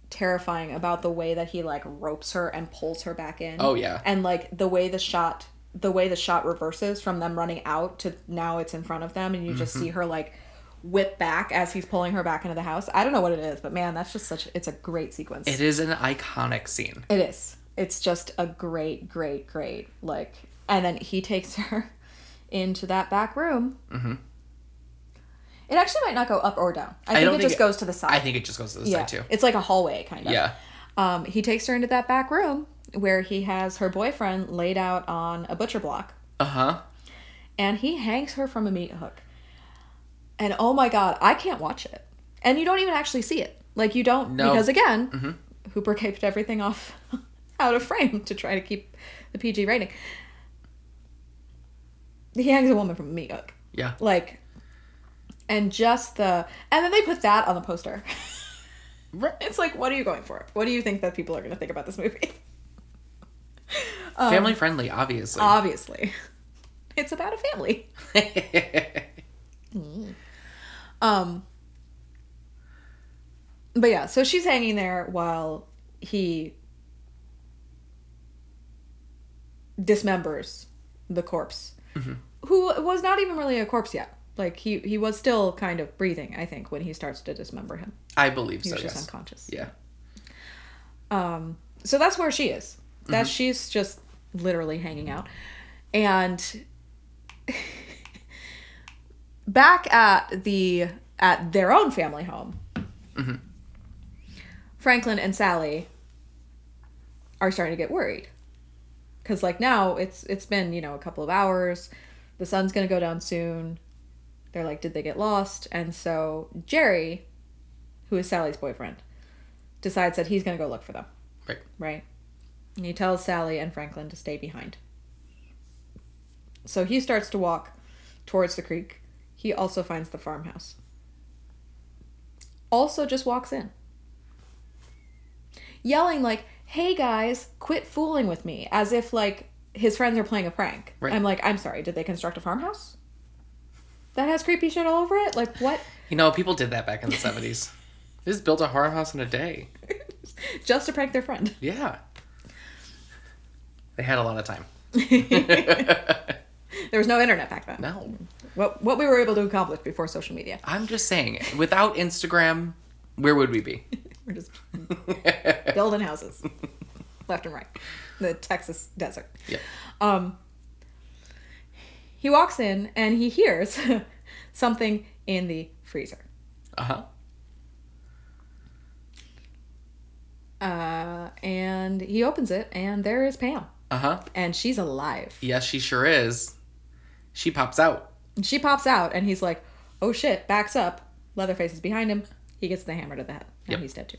terrifying about the way that he like ropes her and pulls her back in. Oh, yeah. And like the way the shot, the way the shot reverses from them running out to now it's in front of them, and you just Mm-hmm. see her like whip back as he's pulling her back into the house. I don't know what it is, but man, that's just such. It's a great sequence. It is an iconic scene. It is. It's just a great, great, great like. And then he takes her into that back room. Mm-hmm. It actually might not go up or down. I think don't it think just it- goes to the side. I think it just goes to the yeah, side too. it's like a hallway kind of. Yeah. Um, he takes her into that back room where he has her boyfriend laid out on a butcher block, Uh huh. and he hangs her from a meat hook. And oh my god, I can't watch it. And you don't even actually see it. Like you don't No. because again, Hooper kept everything off out of frame to try to keep the PG rating. He hangs a woman from a meat hook. Yeah. Like and just the and then they put that on the poster. It's like, what are you going for? What do you think that people are going to think about this movie? Um, Family friendly, obviously. Obviously, it's about a family. Um, but yeah, so she's hanging there while he dismembers the corpse, who was not even really a corpse yet. Like he he was still kind of breathing, I think, when he starts to dismember him. I believe He so. was just Yes. unconscious. Yeah. Um, so that's where she is. That mm-hmm. she's just literally hanging out. and back at the at their own family home, mm-hmm. Franklin and Sally are starting to get worried because like now it's it's been you know a couple of hours, the sun's gonna go down soon. They're like, did they get lost? And so Jerry, who is Sally's boyfriend, decides that he's gonna go look for them Right. right? And he tells Sally and Franklin to stay behind. So he starts to walk towards the creek. He also finds the farmhouse. Also just walks in. Yelling like, "Hey guys, quit fooling with me." As if like his friends are playing a prank. Right. I'm like, "I'm sorry, did they construct a farmhouse?" That has creepy shit all over it? Like what? You know, people did that back in the 70s. They just built a farmhouse in a day. just to prank their friend. Yeah. They had a lot of time. There was no internet back then. No. What what we were able to accomplish before social media. I'm just saying, without Instagram, where would we be? We're just building houses left and right. The Texas desert. Yeah. Um, he walks in and he hears something in the freezer. Uh huh. Uh, and he opens it and there is Pam. Uh huh. And she's alive. Yes, she sure is. She pops out. She pops out and he's like, oh shit, backs up. Leatherface is behind him. He gets the hammer to the head. And Yep. he's dead too.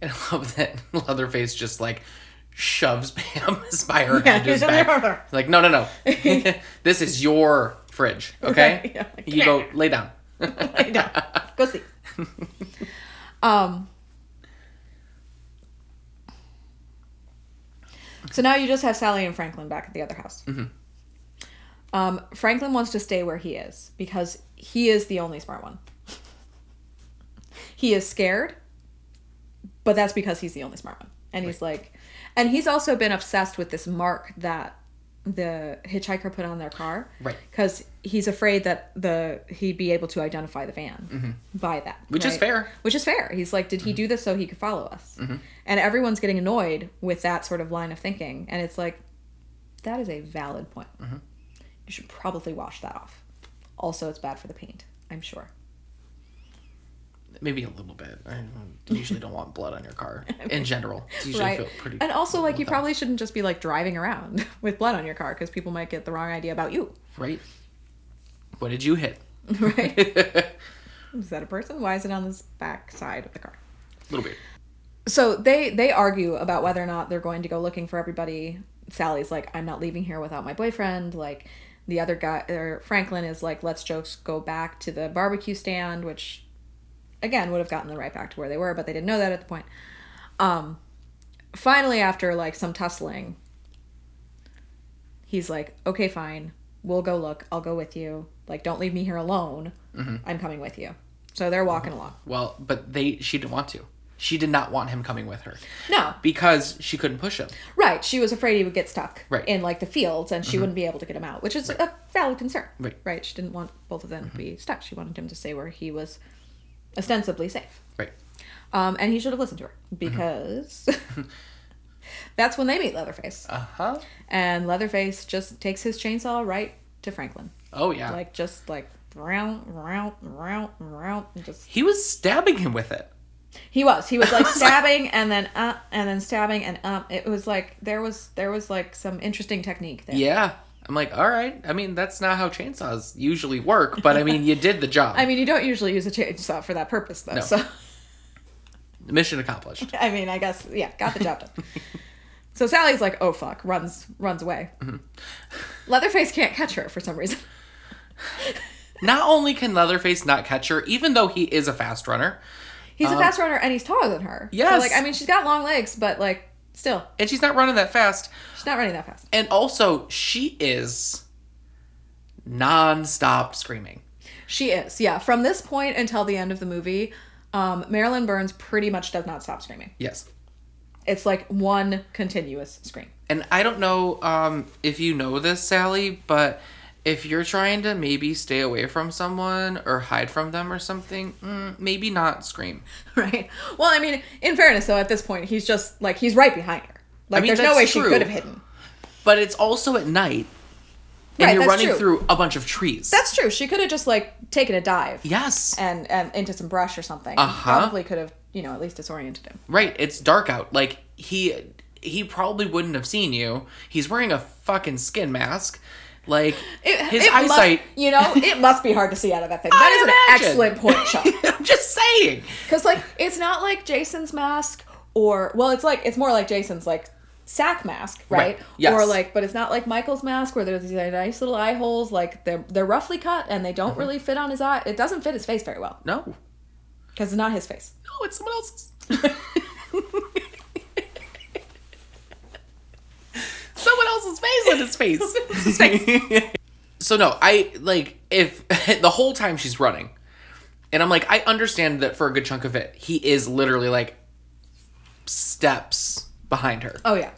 And I love that Leatherface just like shoves Pam by her Yeah, head just back. Like, no, no, no. this is your fridge, okay? Right, yeah, like, you go lay down. Lay down. Go see. um. So now you just have Sally and Franklin back at the other house. Um, Franklin wants to stay where he is because he is the only smart one. he is scared, but that's because he's the only smart one. And he's like, and he's also been obsessed with this mark that the hitchhiker put on their car. Right. because he's afraid that the he'd be able to identify the van mm-hmm. by that Which is fair. which is fair. He's like did he do mm-hmm. this so he could follow us? Mm-hmm. And everyone's getting annoyed with that sort of line of thinking. And it's like that is a valid point. You should probably wash that off. Also it's bad for the paint i'm sure Maybe a little bit. I don't- usually don't want blood on your car in general. It's usually right feel pretty. and also like you done. probably shouldn't just be like driving around with blood on your car because people might get the wrong idea about you Right. What did you hit? right is that a person why is it on this back side of the car A little bit. so they they argue about whether or not they're going to go looking for everybody sally's like i'm not leaving here without my boyfriend like the other guy or franklin is like let's just go back to the barbecue stand which again would have gotten them right back to where they were but they didn't know that at the point um finally after like some tussling he's like okay fine we'll go look i'll go with you like don't leave me here alone mm-hmm. i'm coming with you so they're walking mm-hmm. along Well, but they she didn't want to. She did not want him coming with her no because she couldn't push him. Right. She was afraid he would get stuck Right. in like the fields and she mm-hmm. wouldn't be able to get him out, which is a valid concern. Right. Right. She didn't want both of them to be stuck. She wanted him to stay where he was ostensibly safe. Right. Um, and he should have listened to her because that's when they meet Leatherface. Uh huh. And Leatherface just takes his chainsaw right to Franklin. Oh yeah. Like, just like, round, round, round, round, just. he was stabbing him with it. He was. He was like was like- stabbing and then uh and then stabbing and um. It was like there was there was like some interesting technique there. Yeah. I'm like, all right. I mean, that's not how chainsaws usually work, but I mean, you did the job. I mean, you don't usually use a chainsaw for that purpose, though. No. So, Mission accomplished. I mean, I guess, yeah, got the job done. so Sally's like, "Oh fuck," runs runs away. Mm-hmm. Leatherface can't catch her for some reason. Not only can Leatherface not catch her, even though he is a fast runner, He's a fast runner and he's taller than her. So, like, I mean, she's got long legs, but like, still, and she's not running that fast. she's not running that fast. And also, she is non-stop screaming. She is, yeah. From this point until the end of the movie, um, Marilyn Burns pretty much does not stop screaming. Yes. It's like one continuous scream. And I don't know um, if you know this, Sally, but if you're trying to maybe stay away from someone or hide from them or something, mm, maybe not scream. Right. Well, I mean, in fairness, though, at this point, he's just like he's right behind her. Like, mean, there's no way she could have hidden. but it's also at night, and Right, you're running true. through a bunch of trees. That's true. She could have just like taken a dive yes, and, and into some brush or something. Uh-huh. Probably could have, you know, at least disoriented him. right. It's dark out. Like he he probably wouldn't have seen you. He's wearing a fucking skin mask. Like It- his it must- eyesight. you know, it must be hard to see out of that thing. That is an excellent point, Sean. I'm just saying. Because like it's not like Jason's mask or well, it's like it's more like Jason's like sack mask, right? Right, yes. Or like, but it's not like Michael's mask where there's these nice little eye holes. Like they're they're roughly cut and they Mm-hmm. don't really fit on his eye. It doesn't fit his face very well No, because it's not his face. no, it's someone else's. Someone else's face on his face. so no, I like if the whole time she's running, and I'm like, I understand that for a good chunk of it, he is literally like steps behind her. Oh yeah,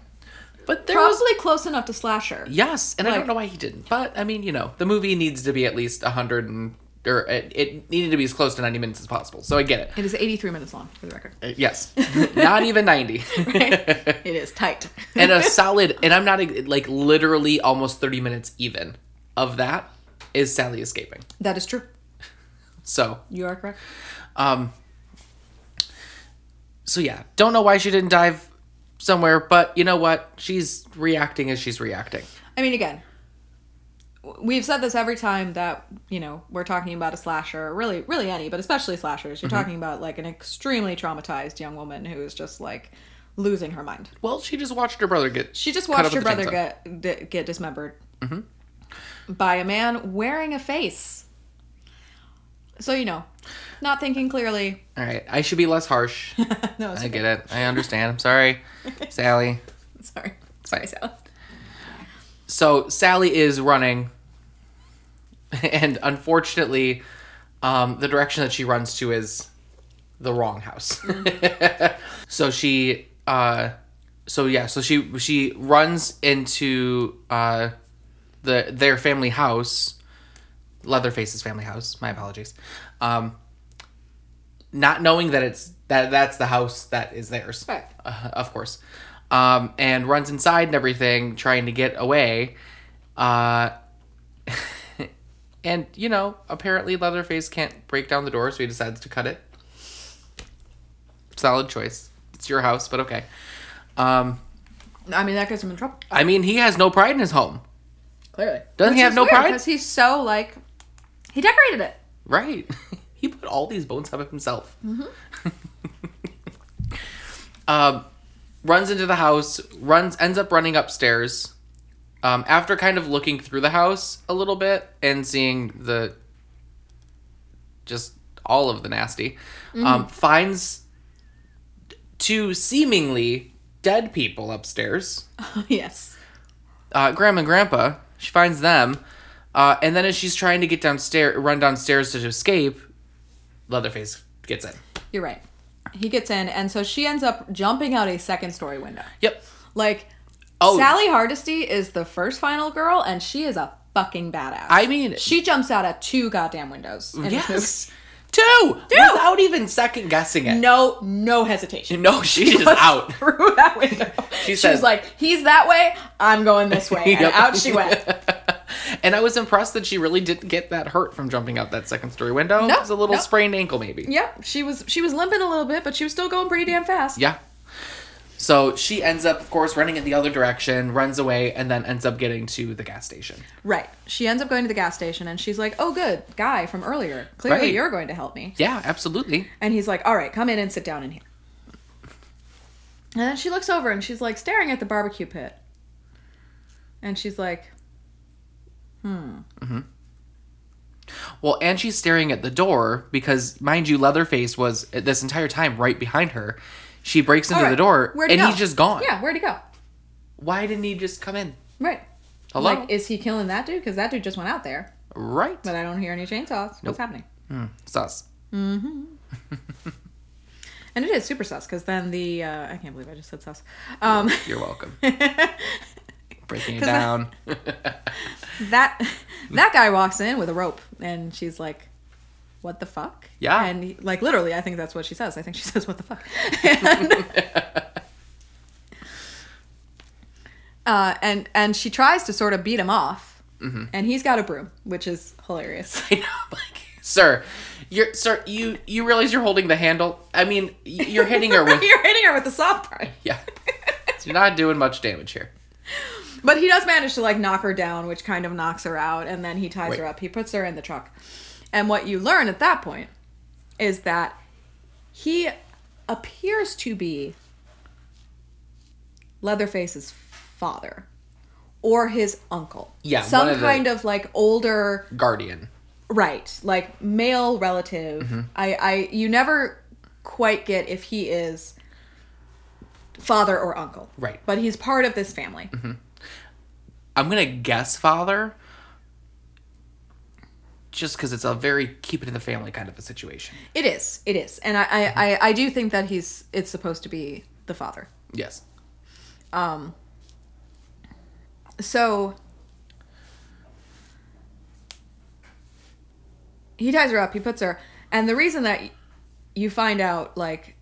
But there was probably close enough to slash her. yes, and I don't know why he didn't. But I mean, you know, the movie needs to be at least hundred and or it, it needed to be as close to ninety minutes as possible. So I get it. It is 83 minutes long for the record. Uh, Yes, not even ninety. It is tight. and a solid, and I'm not like literally almost thirty minutes even of that is Sally escaping. that is true. So, You are correct. um, so yeah, don't know why she didn't dive somewhere, but you know what? She's reacting as she's reacting. I mean, again, we've said this every time that you know we're talking about a slasher, really, really any, but especially slashers. You're mm-hmm. talking about like an extremely traumatized young woman who is just like losing her mind. Well, she just watched her brother get. She just watched her brother get d- get dismembered mm-hmm. by a man wearing a face. So you know, not thinking clearly. All right, I should be less harsh. no, I okay. get it. I understand. I'm sorry, Sally. Sorry, sorry, Sally. So Sally is running, and unfortunately, um, the direction that she runs to is the wrong house. so she, uh, so yeah, so she she runs into uh, the their family house, Leatherface's family house. My apologies. Um, not knowing that it's that that's the house that is theirs Right. uh, of course, um, and runs inside and everything, trying to get away. Uh, and you know, apparently Leatherface can't break down the door, so he decides to cut it. Solid choice. It's your house, but okay. Um, I mean, that gets him in trouble. I mean, he has no pride in his home, Clearly, Doesn't he have no pride? Because he's so like, he decorated it. right? he put all these bones up himself. um, runs into the house, runs, ends up running upstairs. Um, after kind of looking through the house a little bit and seeing the just all of the nasty, um, finds two seemingly dead people upstairs. yes. Uh, Grandma and Grandpa. She finds them, uh, and then as she's trying to get downstairs, run downstairs to escape, Leatherface gets in. You're right. He gets in, and so she ends up jumping out a second story window. Yep. Like, Oh. Sally Hardesty is the first final girl, and she is a fucking badass. I mean, she jumps out at two goddamn windows. yes, two, without even second guessing it. No, no hesitation. No, she is out. through that window. She She, said- was like, "He's that way. I'm going this way," and Yep. out she went. and I was impressed that she really didn't get that hurt from jumping out that second story window. No, it was a little no. sprained ankle, maybe. Yep, she was she was limping a little bit, but she was still going pretty damn fast. Yeah. So she ends up, of course, running in the other direction, runs away, and then ends up getting to the gas station. Right. She ends up going to the gas station, and she's like, "Oh, good, guy from earlier. Clearly, Right. you're going to help me." Yeah, absolutely. And he's like, "All right, come in and sit down in here." And then she looks over and she's like staring at the barbecue pit. And she's like, Hmm. Hmm. Well, and she's staring at the door because, mind you, Leatherface was this entire time right behind her. She breaks into "All the door, where'd he and go?" he's just gone. Yeah, where'd he go? Why didn't he just come in? Right. Hello? Like, is he killing that dude? Because that dude just went out there, right. but I don't hear any chainsaws. Nope. What's happening? Mm, sus. And it is super sus because then the uh, I can't believe I just said sus. Um, You're welcome. Breaking it down. that that guy walks in with a rope and she's like what the fuck Yeah. and he- like literally i think that's what she says i think she says what the fuck and, Uh, and and she tries to sort of beat him off, Mm-hmm. and he's got a broom, which is hilarious. I know, like, sir, you're sir, you you realize you're holding the handle. I mean, you're hitting her with You're hitting her with the soft part. yeah. So you're not doing much damage here. But he does manage to like knock her down, which kind of knocks her out, and then he ties Wait. her up. He puts her in the truck. And what you learn at that point is that he appears to be Leatherface's father or his uncle. Yeah, Some of kind of like older Guardian. right, like male relative. Mm-hmm. I I you never quite get if he is father or uncle. Right. But he's part of this family. I'm gonna guess father. Just because it's a very keep it in the family kind of a situation. It is. It is, and I, I, I, I do think that he's. It's supposed to be the father. Yes. Um. So he ties her up. He puts her, and the reason that you find out, like,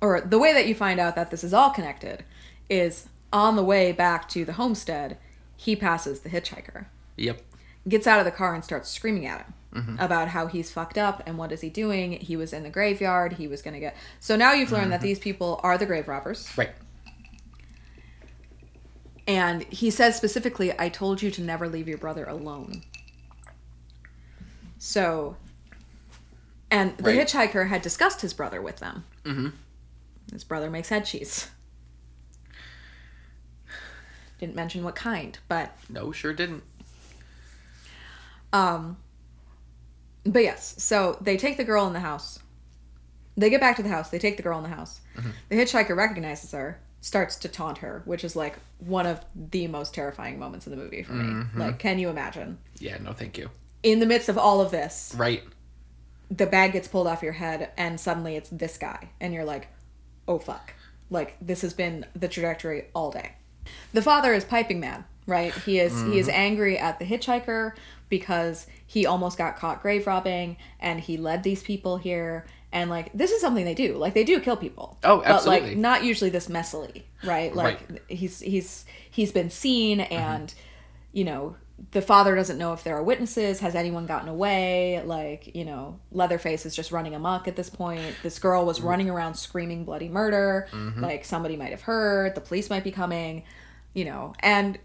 or the way that you find out that this is all connected, is on the way back to the homestead. He passes the hitchhiker. Yep. Gets out of the car and starts screaming at him about how he's fucked up and what is he doing. He was in the graveyard. He was going to get. So now you've learned that these people are the grave robbers. Right. And he says specifically, I told you to never leave your brother alone. So. And the Right. hitchhiker had discussed his brother with them. Mm-hmm. His brother makes head cheese. Didn't mention what kind, but No, sure didn't. Um, but yes, so they take the girl in the house. They get back to the house. They take the girl in the house. Mm-hmm. The hitchhiker recognizes her, starts to taunt her, which is like one of the most terrifying moments in the movie for me. Mm-hmm. Like, can you imagine? Yeah, no, thank you. In the midst of all of this, Right. the bag gets pulled off your head, and suddenly it's this guy, and you're like, oh fuck. Like, this has been the trajectory all day. The father is piping mad, right? He is he is mm-hmm. angry at the hitchhiker because he almost got caught grave robbing and he led these people here. And like this is something they do. Like they do kill people. Oh, absolutely. But like not usually this messily, right? Like he's he's he's been seen uh-huh. and you know the father doesn't know if there are witnesses. Has anyone gotten away? Like you know leatherface is just running amok at this point. This girl was mm. running around screaming bloody murder. Mm-hmm. Like somebody might have heard. The police might be coming you know. And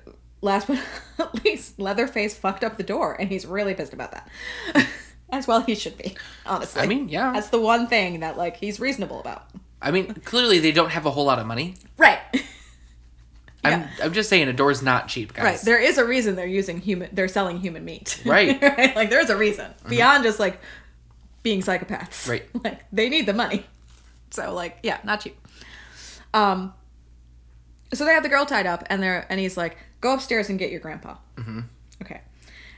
last but not least leatherface fucked up the door and he's really pissed about that as well he should be honestly I mean, yeah. that's the one thing that like he's reasonable about I mean, clearly they don't have a whole lot of money. right I'm, I'm just saying a door's not cheap, guys. Right. There is a reason they're using human. They're selling human meat. Right. right. Like there's a reason beyond just like being psychopaths. Right. Like they need the money. So like yeah, not cheap. Um. So they have the girl tied up, and they're and he's like, "Go upstairs and get your grandpa." Mm-hmm. Okay.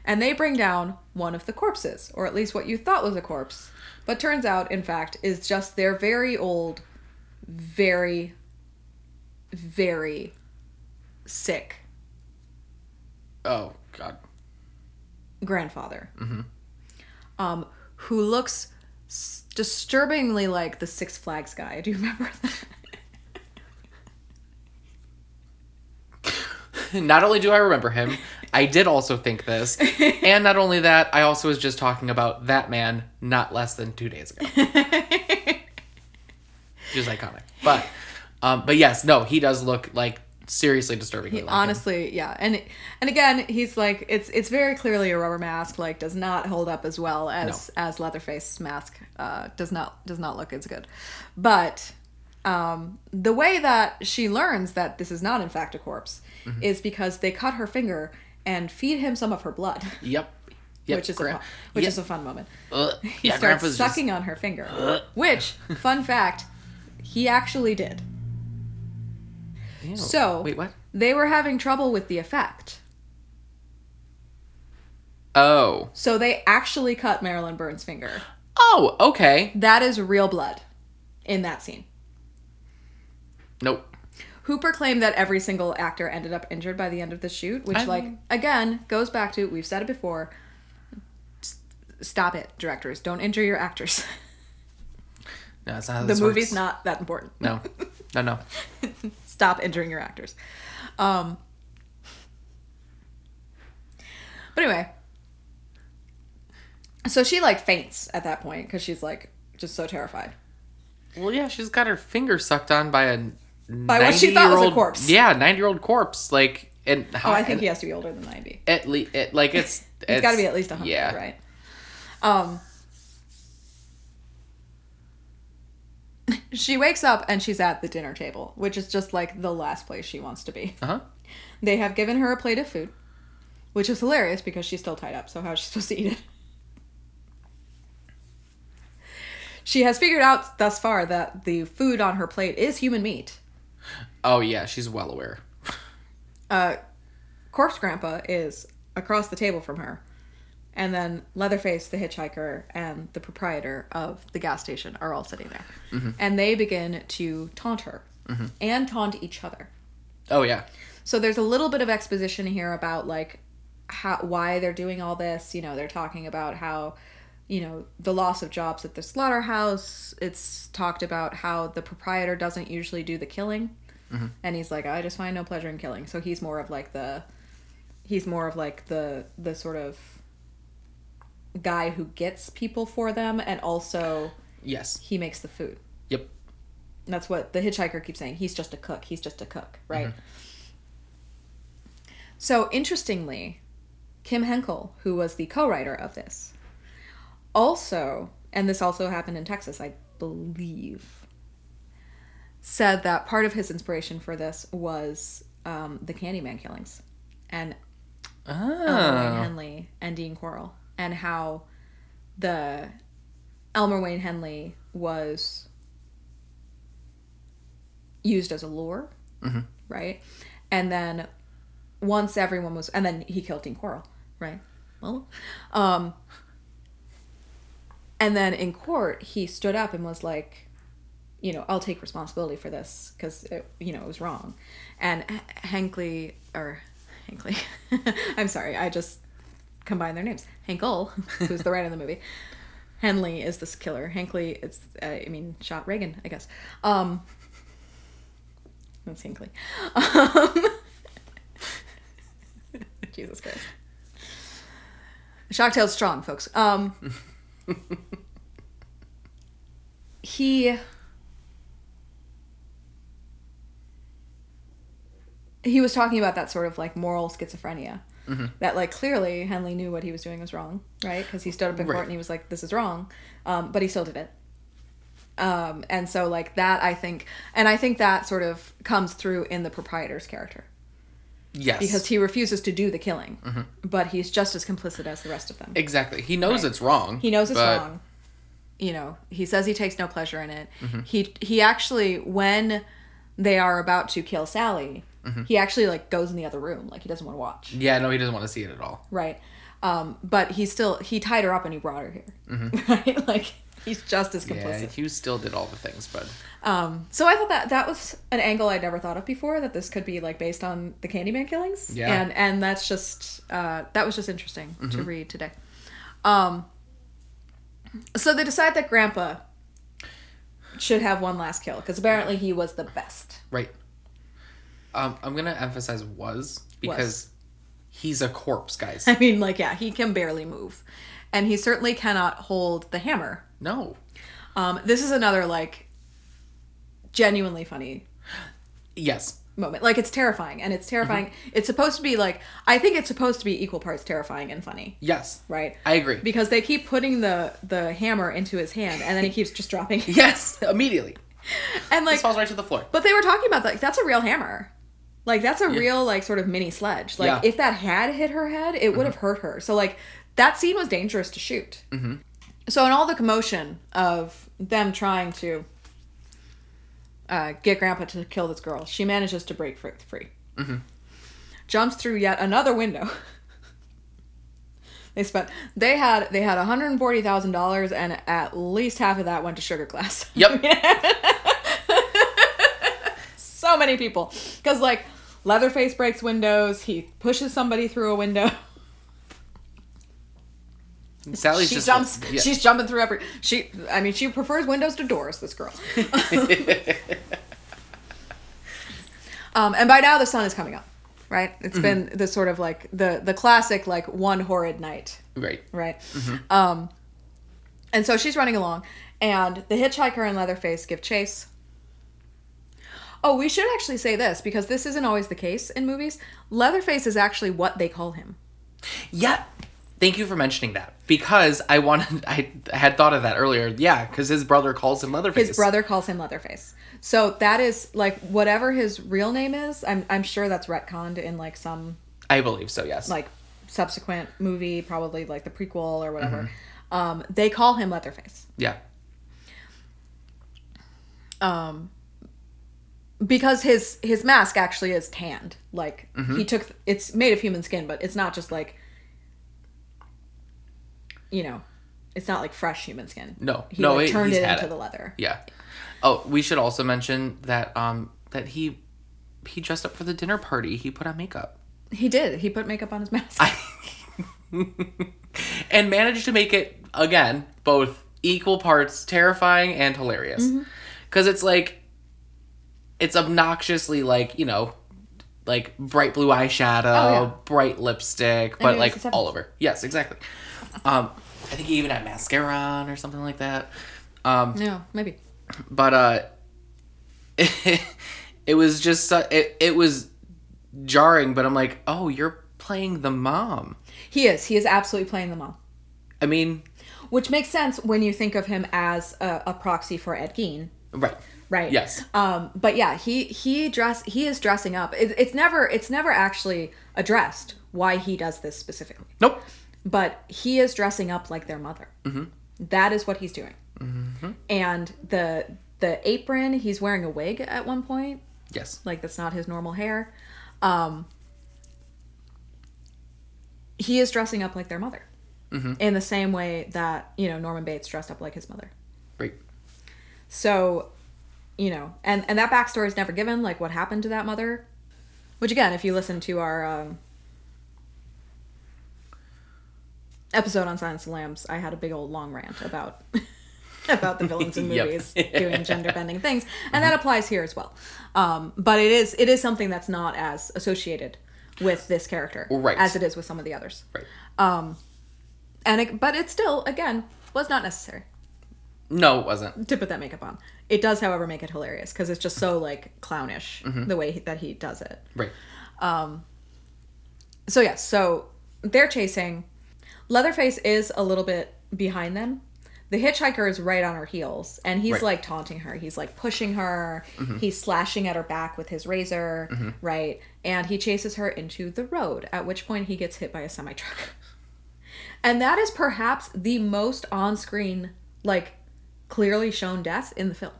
And they bring down one of the corpses, or at least what you thought was a corpse, but turns out, in fact, is just their very old, very, very sick Oh God. grandfather, um, who looks s- disturbingly like the Six Flags guy. Do you remember that? Not only do I remember him, I did also think this, and not only that, I also was just talking about that man not less than two days ago. Just is iconic, but, um, but yes, no, he does look like seriously disturbingly. like him. Honestly, yeah, and and again, he's like it's it's very clearly a rubber mask. Like, does not hold up as well as as Leatherface's mask. Uh, does not does not look as good, but um, the way that she learns that this is not in fact a corpse Mm-hmm. is because they cut her finger and feed him some of her blood. Yep. Yep. which is gra- a fun, which yeah, is a fun moment. uh, He yeah, starts grandpa's just- sucking on her finger, which fun fact, he actually did. Ew. So wait, what? They were having trouble with the effect, Oh, so they actually cut Marilyn Burns' finger. oh, okay. That is real blood in that scene. Nope. Hooper claimed that every single actor ended up injured by the end of the shoot, which, I like, mean- again, goes back to we've said it before. S- Stop it, directors! Don't injure your actors. No, that's not how the this movie's works. not that important. No, no, no. Stop injuring your actors. Um, but anyway, so she like faints at that point because she's like just so terrified. Well, yeah, she's got her finger sucked on by a By what she thought was a corpse. Yeah, ninety-year-old corpse. Like, and Oh, I think he has to be older than ninety. at least it, like it's He's got to be at least hundred, yeah. right? Um. She wakes up and she's at the dinner table, which is just like the last place she wants to be. Uh huh. They have given her a plate of food, which is hilarious because she's still tied up. So how is she supposed to eat it? She has figured out thus far that the food on her plate is human meat. Oh yeah, she's well aware. Uh, Corpse Grandpa is across the table from her. And then Leatherface, the hitchhiker, and the proprietor of the gas station are all sitting there. And they begin to taunt her and taunt each other. Oh yeah. So there's a little bit of exposition here about like how why they're doing all this. You know, they're talking about how you know the loss of jobs at the slaughterhouse. It's talked about how the proprietor doesn't usually do the killing, Mm-hmm. and he's like, I just find no pleasure in killing. So he's more of like the he's more of like the the sort of guy who gets people for them, and also Yes. he makes the food. Yep. That's what the hitchhiker keeps saying. He's just a cook. He's just a cook, right? Mm-hmm. So interestingly, Kim Henkel, who was the co-writer of this, also, and this also happened in Texas, I believe, said that part of his inspiration for this was um, the Candyman killings and Elmer Wayne Oh. Henley and Dean Corll, and how the Elmer Wayne Henley was used as a lure, Mhm. right? And then once everyone was, and then he killed Dean Corll, right? Well, um, and then in court he stood up and was like, you know, I'll take responsibility for this because you know it was wrong, and H- Hankley or Hankley, I'm sorry, I just combined their names. Henkel, who's the writer of the movie, Henley is this killer. Hankley, it's uh, I mean shot Reagan, I guess. Um, that's Hinckley. Um, Jesus Christ. Shocktail's strong, folks. Um, he he was talking about that sort of like moral schizophrenia. That like clearly Henley knew what he was doing was wrong, right? Because he stood up in court and he was like, "This is wrong," um, but he still did it. Um, and so like that, I think, and I think that sort of comes through in the proprietor's character Yes. because he refuses to do the killing, but he's just as complicit as the rest of them. exactly. He knows Right. it's wrong. He knows it's but- wrong. You know, he says he takes no pleasure in it. Mm-hmm. He he actually when they are about to kill Sally, Mm-hmm. he actually like goes in the other room, like he doesn't want to watch. Yeah, no, he doesn't want to see it at all. Right. Um, but he still he tied her up and he brought her here. Right? Like he's just as Mm-hmm. Yeah, complicit. Hughes still did all the things, but Um, so I thought that that was an angle I'd never thought of before. That this could be like based on the Candyman killings. Yeah. And and that's just uh, that was just interesting to read today. Um, so they decide that Grandpa should have one last kill because apparently he was the best. right. Um, I'm gonna emphasize was because he's a corpse, guys. I mean, like yeah, he can barely move, and he certainly cannot hold the hammer. no. Um, this is another like genuinely funny Yes. moment. Like it's terrifying, and it's terrifying. It's supposed to be like I think it's supposed to be equal parts terrifying and funny, Yes. right? I agree. Because they keep putting the the hammer into his hand, and then he keeps just dropping. yes. Immediately. and like, This falls right to the floor. but they were talking about like that's a real hammer. Like that's a real like sort of mini sledge. Like Yeah. Mm-hmm. if that had hit her head, it would have hurt her. So like that scene was dangerous to shoot. Mm-hmm. So in all the commotion of them trying to uh, get Grandpa to kill this girl, she manages to break fr- free. Mm-hmm. Jumps through yet another window. they spent they had they had one hundred and forty thousand dollars, and at least half of that went to sugar glass. Yep. so many people because like leatherface breaks windows he pushes somebody through a window Sally's she just jumps yeah. she's jumping through every she i mean she prefers windows to doors this girl Um, and by now the sun is coming up, right? It's Mm-hmm. been the sort of like the the classic like one horrid night, Right. right? Um, and so she's running along, and the hitchhiker and Leatherface give chase. Oh, we should actually say this because this isn't always the case in movies. Leatherface is actually what they call him. Yeah. Thank you for mentioning that because I wanted I had thought of that earlier. Yeah, because his brother calls him Leatherface. His brother calls him Leatherface. So that is like whatever his real name is. I'm I'm sure that's retconned in like some I believe so. Yes. like subsequent movie, probably like the prequel or whatever. Mm-hmm. Um, they call him Leatherface. yeah. Um, because his his mask actually is tanned. Like Mm-hmm. he took it's made of human skin, but it's not just like you know, it's not like fresh human skin. No. he no. like, it- turned it into it. the leather. Yeah. Oh, we should also mention that um that he he dressed up for the dinner party. He put on makeup. He did. He put makeup on his mask. and managed to make it again both equal parts terrifying and hilarious Mm-hmm. because it's like it's obnoxiously like you know like bright blue eyeshadow Oh, yeah. bright lipstick but like the 70s. all over yes exactly um i think he even had mascara on or something like that um no, maybe. but uh it, was just su- it, it was jarring but i'm like oh you're playing the mom He is. He is absolutely playing the mom. i mean Which makes sense when you think of him as a, a proxy for Ed Gein, right right? Yes. Um, but yeah, he he dress he is dressing up. It, it's never it's never actually addressed why he does this specifically. nope But he is dressing up like their mother. Mm-hmm. That is what he's doing. Mm-hmm. And the the apron, he's wearing a wig at one point. yes Like that's not his normal hair. Um, he is dressing up like their mother. In the same way that, you know, Norman Bates dressed up like his mother. right So, you know, and and that backstory is never given, like what happened to that mother. Which again, if you listen to our um, episode on Silence of the Lambs, I had a big old long rant about about the villains in Yep. movies doing gender bending things, and that applies here as well. Um, but it is it is something that's not as associated with this character Right. as it is with some of the others. right Um, And it, but it still again was not necessary. no it wasn't to put that makeup on. It does, however, make it hilarious because it's just so like clownish mm-hmm. the way he, that he does it. right um, So yes, so they're chasing. Leatherface is a little bit behind them. The hitchhiker is right on her heels, and he's Right. like taunting her. He's like pushing her. Mm-hmm. He's slashing at her back with his razor, mm-hmm. right? And he chases her into the road. At which point he gets hit by a semi truck. And that is perhaps the most on-screen, like, clearly shown death in the film.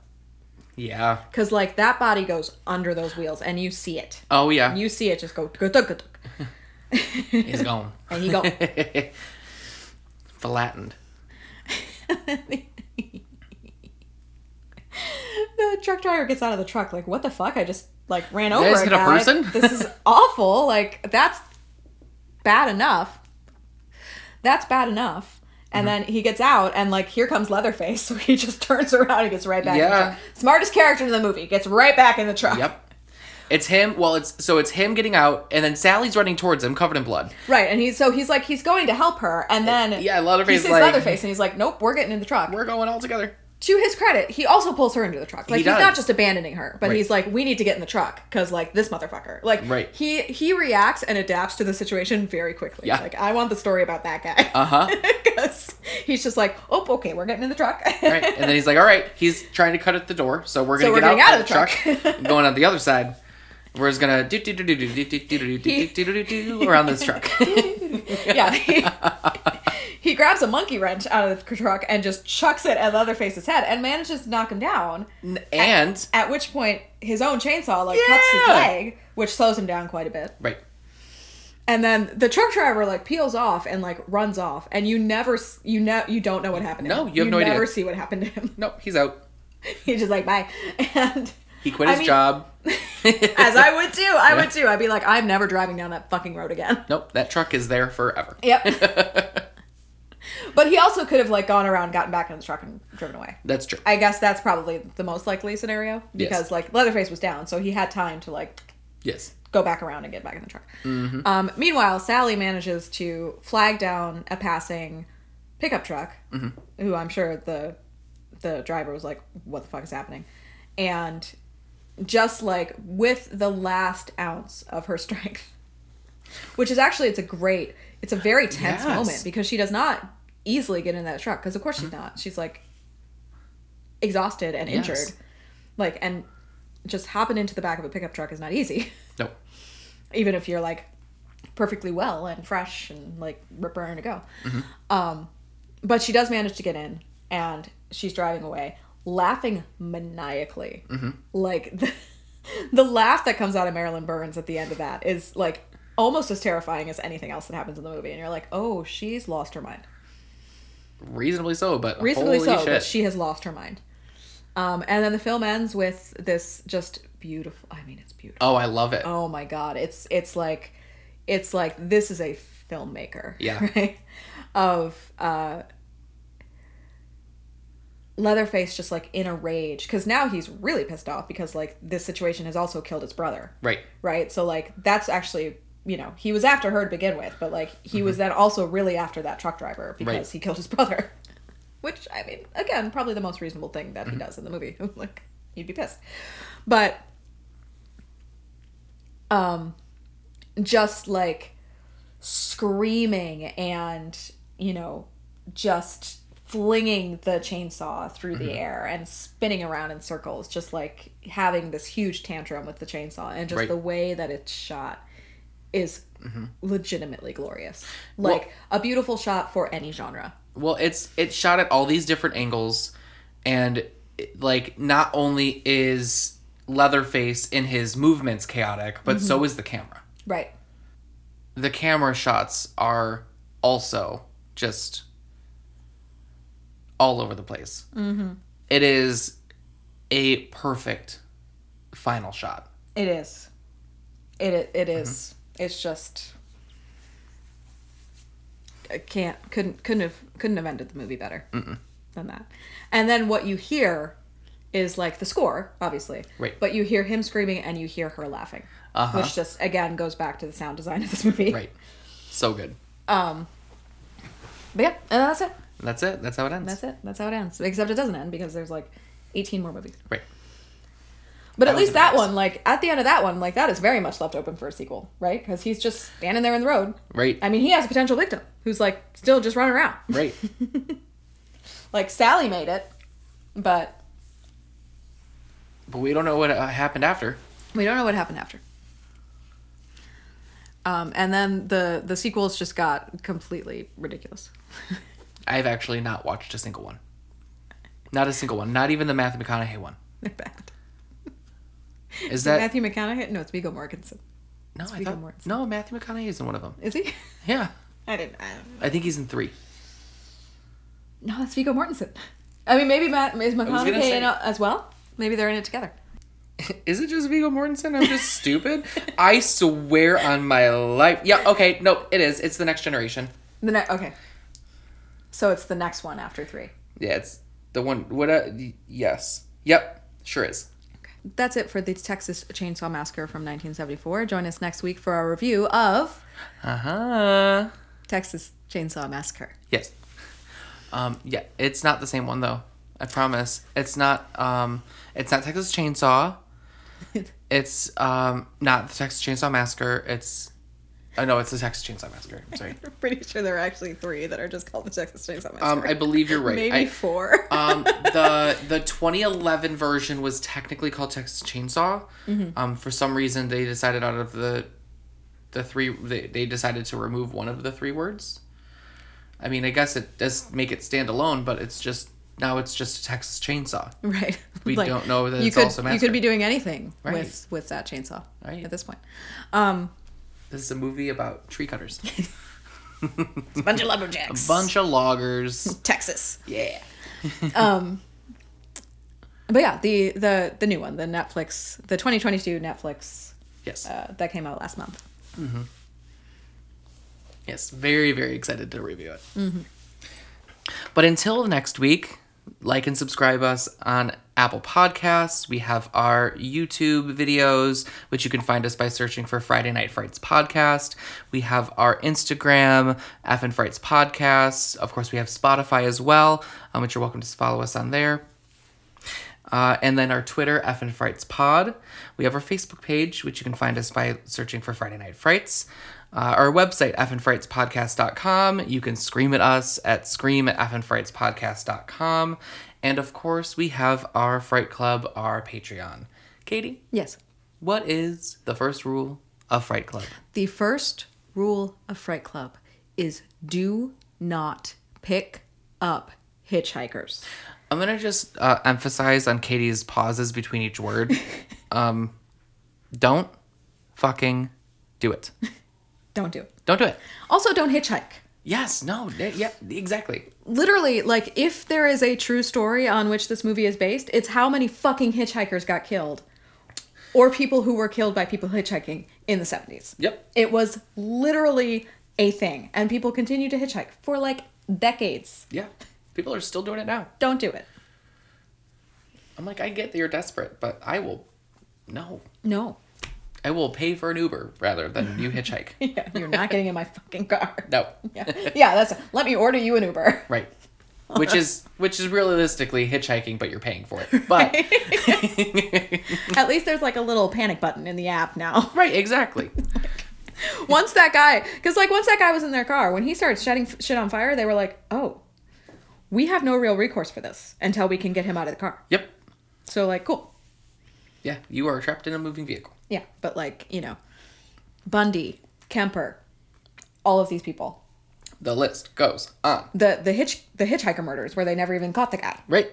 yeah Because, like, that body goes under those wheels and you see it. oh yeah You see it just go, he's gone and he go, flattened the truck driver gets out of the truck, like, what the fuck? I just, like, ran over a hit a guy. person? this is awful. Like, that's bad enough. That's bad enough. And Mm-hmm. then he gets out, and like here comes Leatherface, so he just turns around and gets right back. in the Yeah. truck. Smartest character in the movie gets right back in the truck. Yep. It's him. Well, it's so it's him getting out, and then Sally's running towards him, covered in blood. Right, and he's so he's like he's going to help her, and then Yeah, Leatherface he sees like- Leatherface, and he's like, "Nope, we're getting in the truck." We're going all together. To his credit, he also pulls her into the truck. Like He he's does. not just abandoning her, but Right. he's like, "We need to get in the truck because like this motherfucker." Like Right. he he reacts and adapts to the situation very quickly. Yeah. like I want the story about that guy. Uh huh. Because he's just like, "Oh, okay, we're getting in the truck." right, and then he's like, "All right." He's trying to cut at the door, so we're gonna So we're get out, out of the the truck, going on the other side. We're just gonna do do do do do do do do do do do do do around this truck. yeah. He, he grabs a monkey wrench out of the truck and just chucks it at Leatherface's head and manages to knock him down. and At which point, his own chainsaw like cuts his leg, which slows him down quite a bit. right, And then the truck driver like peels off and like runs off, and you never, you know, you don't know what happened. To No, him. you have no idea. never see what happened to him. nope, he's out. He's just like bye, and He quit I his mean- job. as I would too, I Yeah. would too. I'd be like, I'm never driving down that fucking road again. Nope, that truck is there forever. Yep. but he also could have like gone around, gotten back in the truck, and driven away. That's true. I guess that's probably the most likely scenario because Yes. like Leatherface was down, so he had time to like Yes. go back around and get back in the truck. Um, meanwhile, Sally manages to flag down a passing pickup truck, who I'm sure the the driver was like, "What the fuck is happening?" And just like with the last ounce of her strength, which is actually it's a great, it's a very tense Yes. moment because she does not easily get in that truck because of course she's not. She's like exhausted and Yes. injured, like and just hopping into the back of a pickup truck is not easy. No. even if you're like perfectly well and fresh and like raring to go. Um, but she does manage to get in, and she's driving away, laughing maniacally. Like the, the laugh that comes out of Marilyn Burns at the end of that is like almost as terrifying as anything else that happens in the movie. And you're like, oh, she's lost her mind. Reasonably so, but Reasonably so, shit. but she has lost her mind. Um, and then the film ends with this just beautiful. I mean, it's beautiful. oh, I love it. oh my god it's it's like it's like this is a filmmaker Yeah. right of uh leatherface just like in a rage because now he's really pissed off because like this situation has also killed his brother Right. right so like that's actually you know he was after her to begin with but like he was then also really after that truck driver because Mm-hmm. Right. he killed his brother which i mean again probably the most reasonable thing that he does in the movie like he'd be pissed but um just like screaming and you know just flinging the chainsaw through the mm-hmm. air and spinning around in circles just like having this huge tantrum with the chainsaw. And just Right. the way that it's shot is mm-hmm. legitimately glorious. Like a beautiful shot for any genre. Well, it's it's shot at all these different angles, and it- like not only is Leatherface in his movements chaotic, but so mm-hmm. is the camera. right. The camera shots are also just all over the place. Mm-hmm. is a perfect final shot. It is. It it, it is. It's just. I can't couldn't couldn't have couldn't have ended the movie better than that. And then what you hear is like the score, obviously. Right. But you hear him screaming and you hear her laughing, Uh-huh. which just again goes back to the sound design of this movie. Right. So good. Um. But yeah, and that's it. That's it. That's how it ends. That's it. That's how it ends. Except it doesn't end because there's like 18 more movies. Right. But That at least that one, like at the end of that one, like that is very much left open for a sequel, right? Because he's just standing there in the road. Right. I mean, he has a potential victim who's like still just running around. Right. Like Sally made it, but but we don't know what uh, happened after. we don't know what happened after. Um, and then the the sequels just got completely ridiculous. I've actually not watched a single one. Not a single one. Not even the Matthew McConaughey one. They're bad. Is that Matthew McConaughey? No, it's Viggo Mortensen. no? I Viggo thought Mortensen. no. Matthew McConaughey is in one of them. Is he? Yeah, I didn't. I don't know. I think he's in three. No, that's Viggo Mortensen. I mean, maybe Matt is McConaughey say- it as well. Maybe they're in it together. Is it just Viggo Mortensen? I'm just stupid. I swear on my life. Yeah. Okay. No, it is. It's the next generation. The ne- okay. So it's the next one after three. Yeah, it's the one. What? Uh, yes. Yep. Sure is. That's it for the Texas Chainsaw Massacre from 1974. Join us next week for our review of Uh huh. Texas Chainsaw Massacre. Yes. Um, yeah, it's not the same one though. I promise. It's not. Um, it's not Texas Chainsaw. It's um not the Texas Chainsaw Massacre. It's. Oh no, it's the Texas Chainsaw Massacre. I'm sorry. I'm pretty sure there are actually three that are just called the Texas Chainsaw Massacre. Um, I believe you're right. Maybe I- four. um, the the 2011 version was technically called Texas Chainsaw. Mm-hmm. Um, for some reason, they decided out of the the three they, they decided to remove one of the three words. I mean, I guess it does make it stand alone, but it's just now it's just a Texas Chainsaw. right. we don't know that you it's could, also You could be doing anything Right. with with that chainsaw Right. at this point. Um, This is a movie about tree cutters. a bunch of lumberjacks. a bunch of loggers. Texas. Yeah. Um, but yeah, the the the new one, the Netflix, the 2022 Netflix Yes. uh, that came out last month. Mhm. Yes. Very very excited to review it. Mhm. But until next week, like and subscribe us on Apple Podcasts. We have our YouTube videos, which you can find us by searching for Friday Night Frights Podcast. We have our Instagram, F and Frights Podcast. Of course, we have Spotify as well, um, which you're welcome to follow us on there. Uh, and then our Twitter, F and Frights Pod. We have our Facebook page, which you can find us by searching for Friday Night Frights. Uh, our website, effandfrightspodcast.com. You can scream at us at scream at effandfrightspodcast.com. And of course, we have our Fright Club, our Patreon. Katie, Yes. what is the first rule of Fright Club? The first rule of Fright Club is do not pick up hitchhikers. I'm gonna just uh, emphasize on Katie's pauses between each word. um, don't fucking do it. Don't do it. Don't do it. Also, don't hitchhike. Yes, no, yeah, exactly. Literally, like, if there is a true story on which this movie is based, it's how many fucking hitchhikers got killed. Or people who were killed by people hitchhiking in the 70s. Yep. It was literally a thing. And people continue to hitchhike for like decades. Yeah, people are still doing it now. Don't do it. I'm like, I get that you're desperate, but I will, no, No. I will pay for an Uber rather than you hitchhike. Yeah, you're not getting in my fucking car. No, Yeah, yeah. That's let me order you an Uber. right. Which is which is realistically hitchhiking, but you're paying for it. But At least there's like a little panic button in the app now. right, exactly. once that guy, because like once that guy was in their car, when he started setting f- shit on fire, they were like, "Oh, we have no real recourse for this until we can get him out of the car." Yep. So like, cool. Yeah, you are trapped in a moving vehicle. Yeah, but like you know, Bundy, Kemper, all of these people, The list goes on. the the hitch the hitchhiker murders where they never even caught the guy. Right.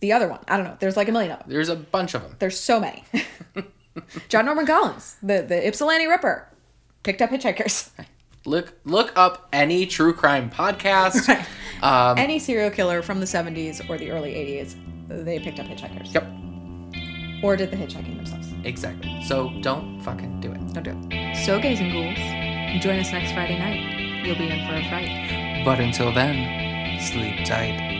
The other one, I don't know. There's like a million of them. There's a bunch of them. There's so many. John Norman Collins, the the Ypsilanti Ripper, picked up hitchhikers. Look look up any true crime podcast. Right. Um, Any serial killer from the 70s or the early 80s, they picked up hitchhikers. yep, Or did the hitchhiking themselves. exactly. So don't fucking do it. Don't do it. So, gays and ghouls, join us next Friday night. You'll be in for a fright. But until then, sleep tight.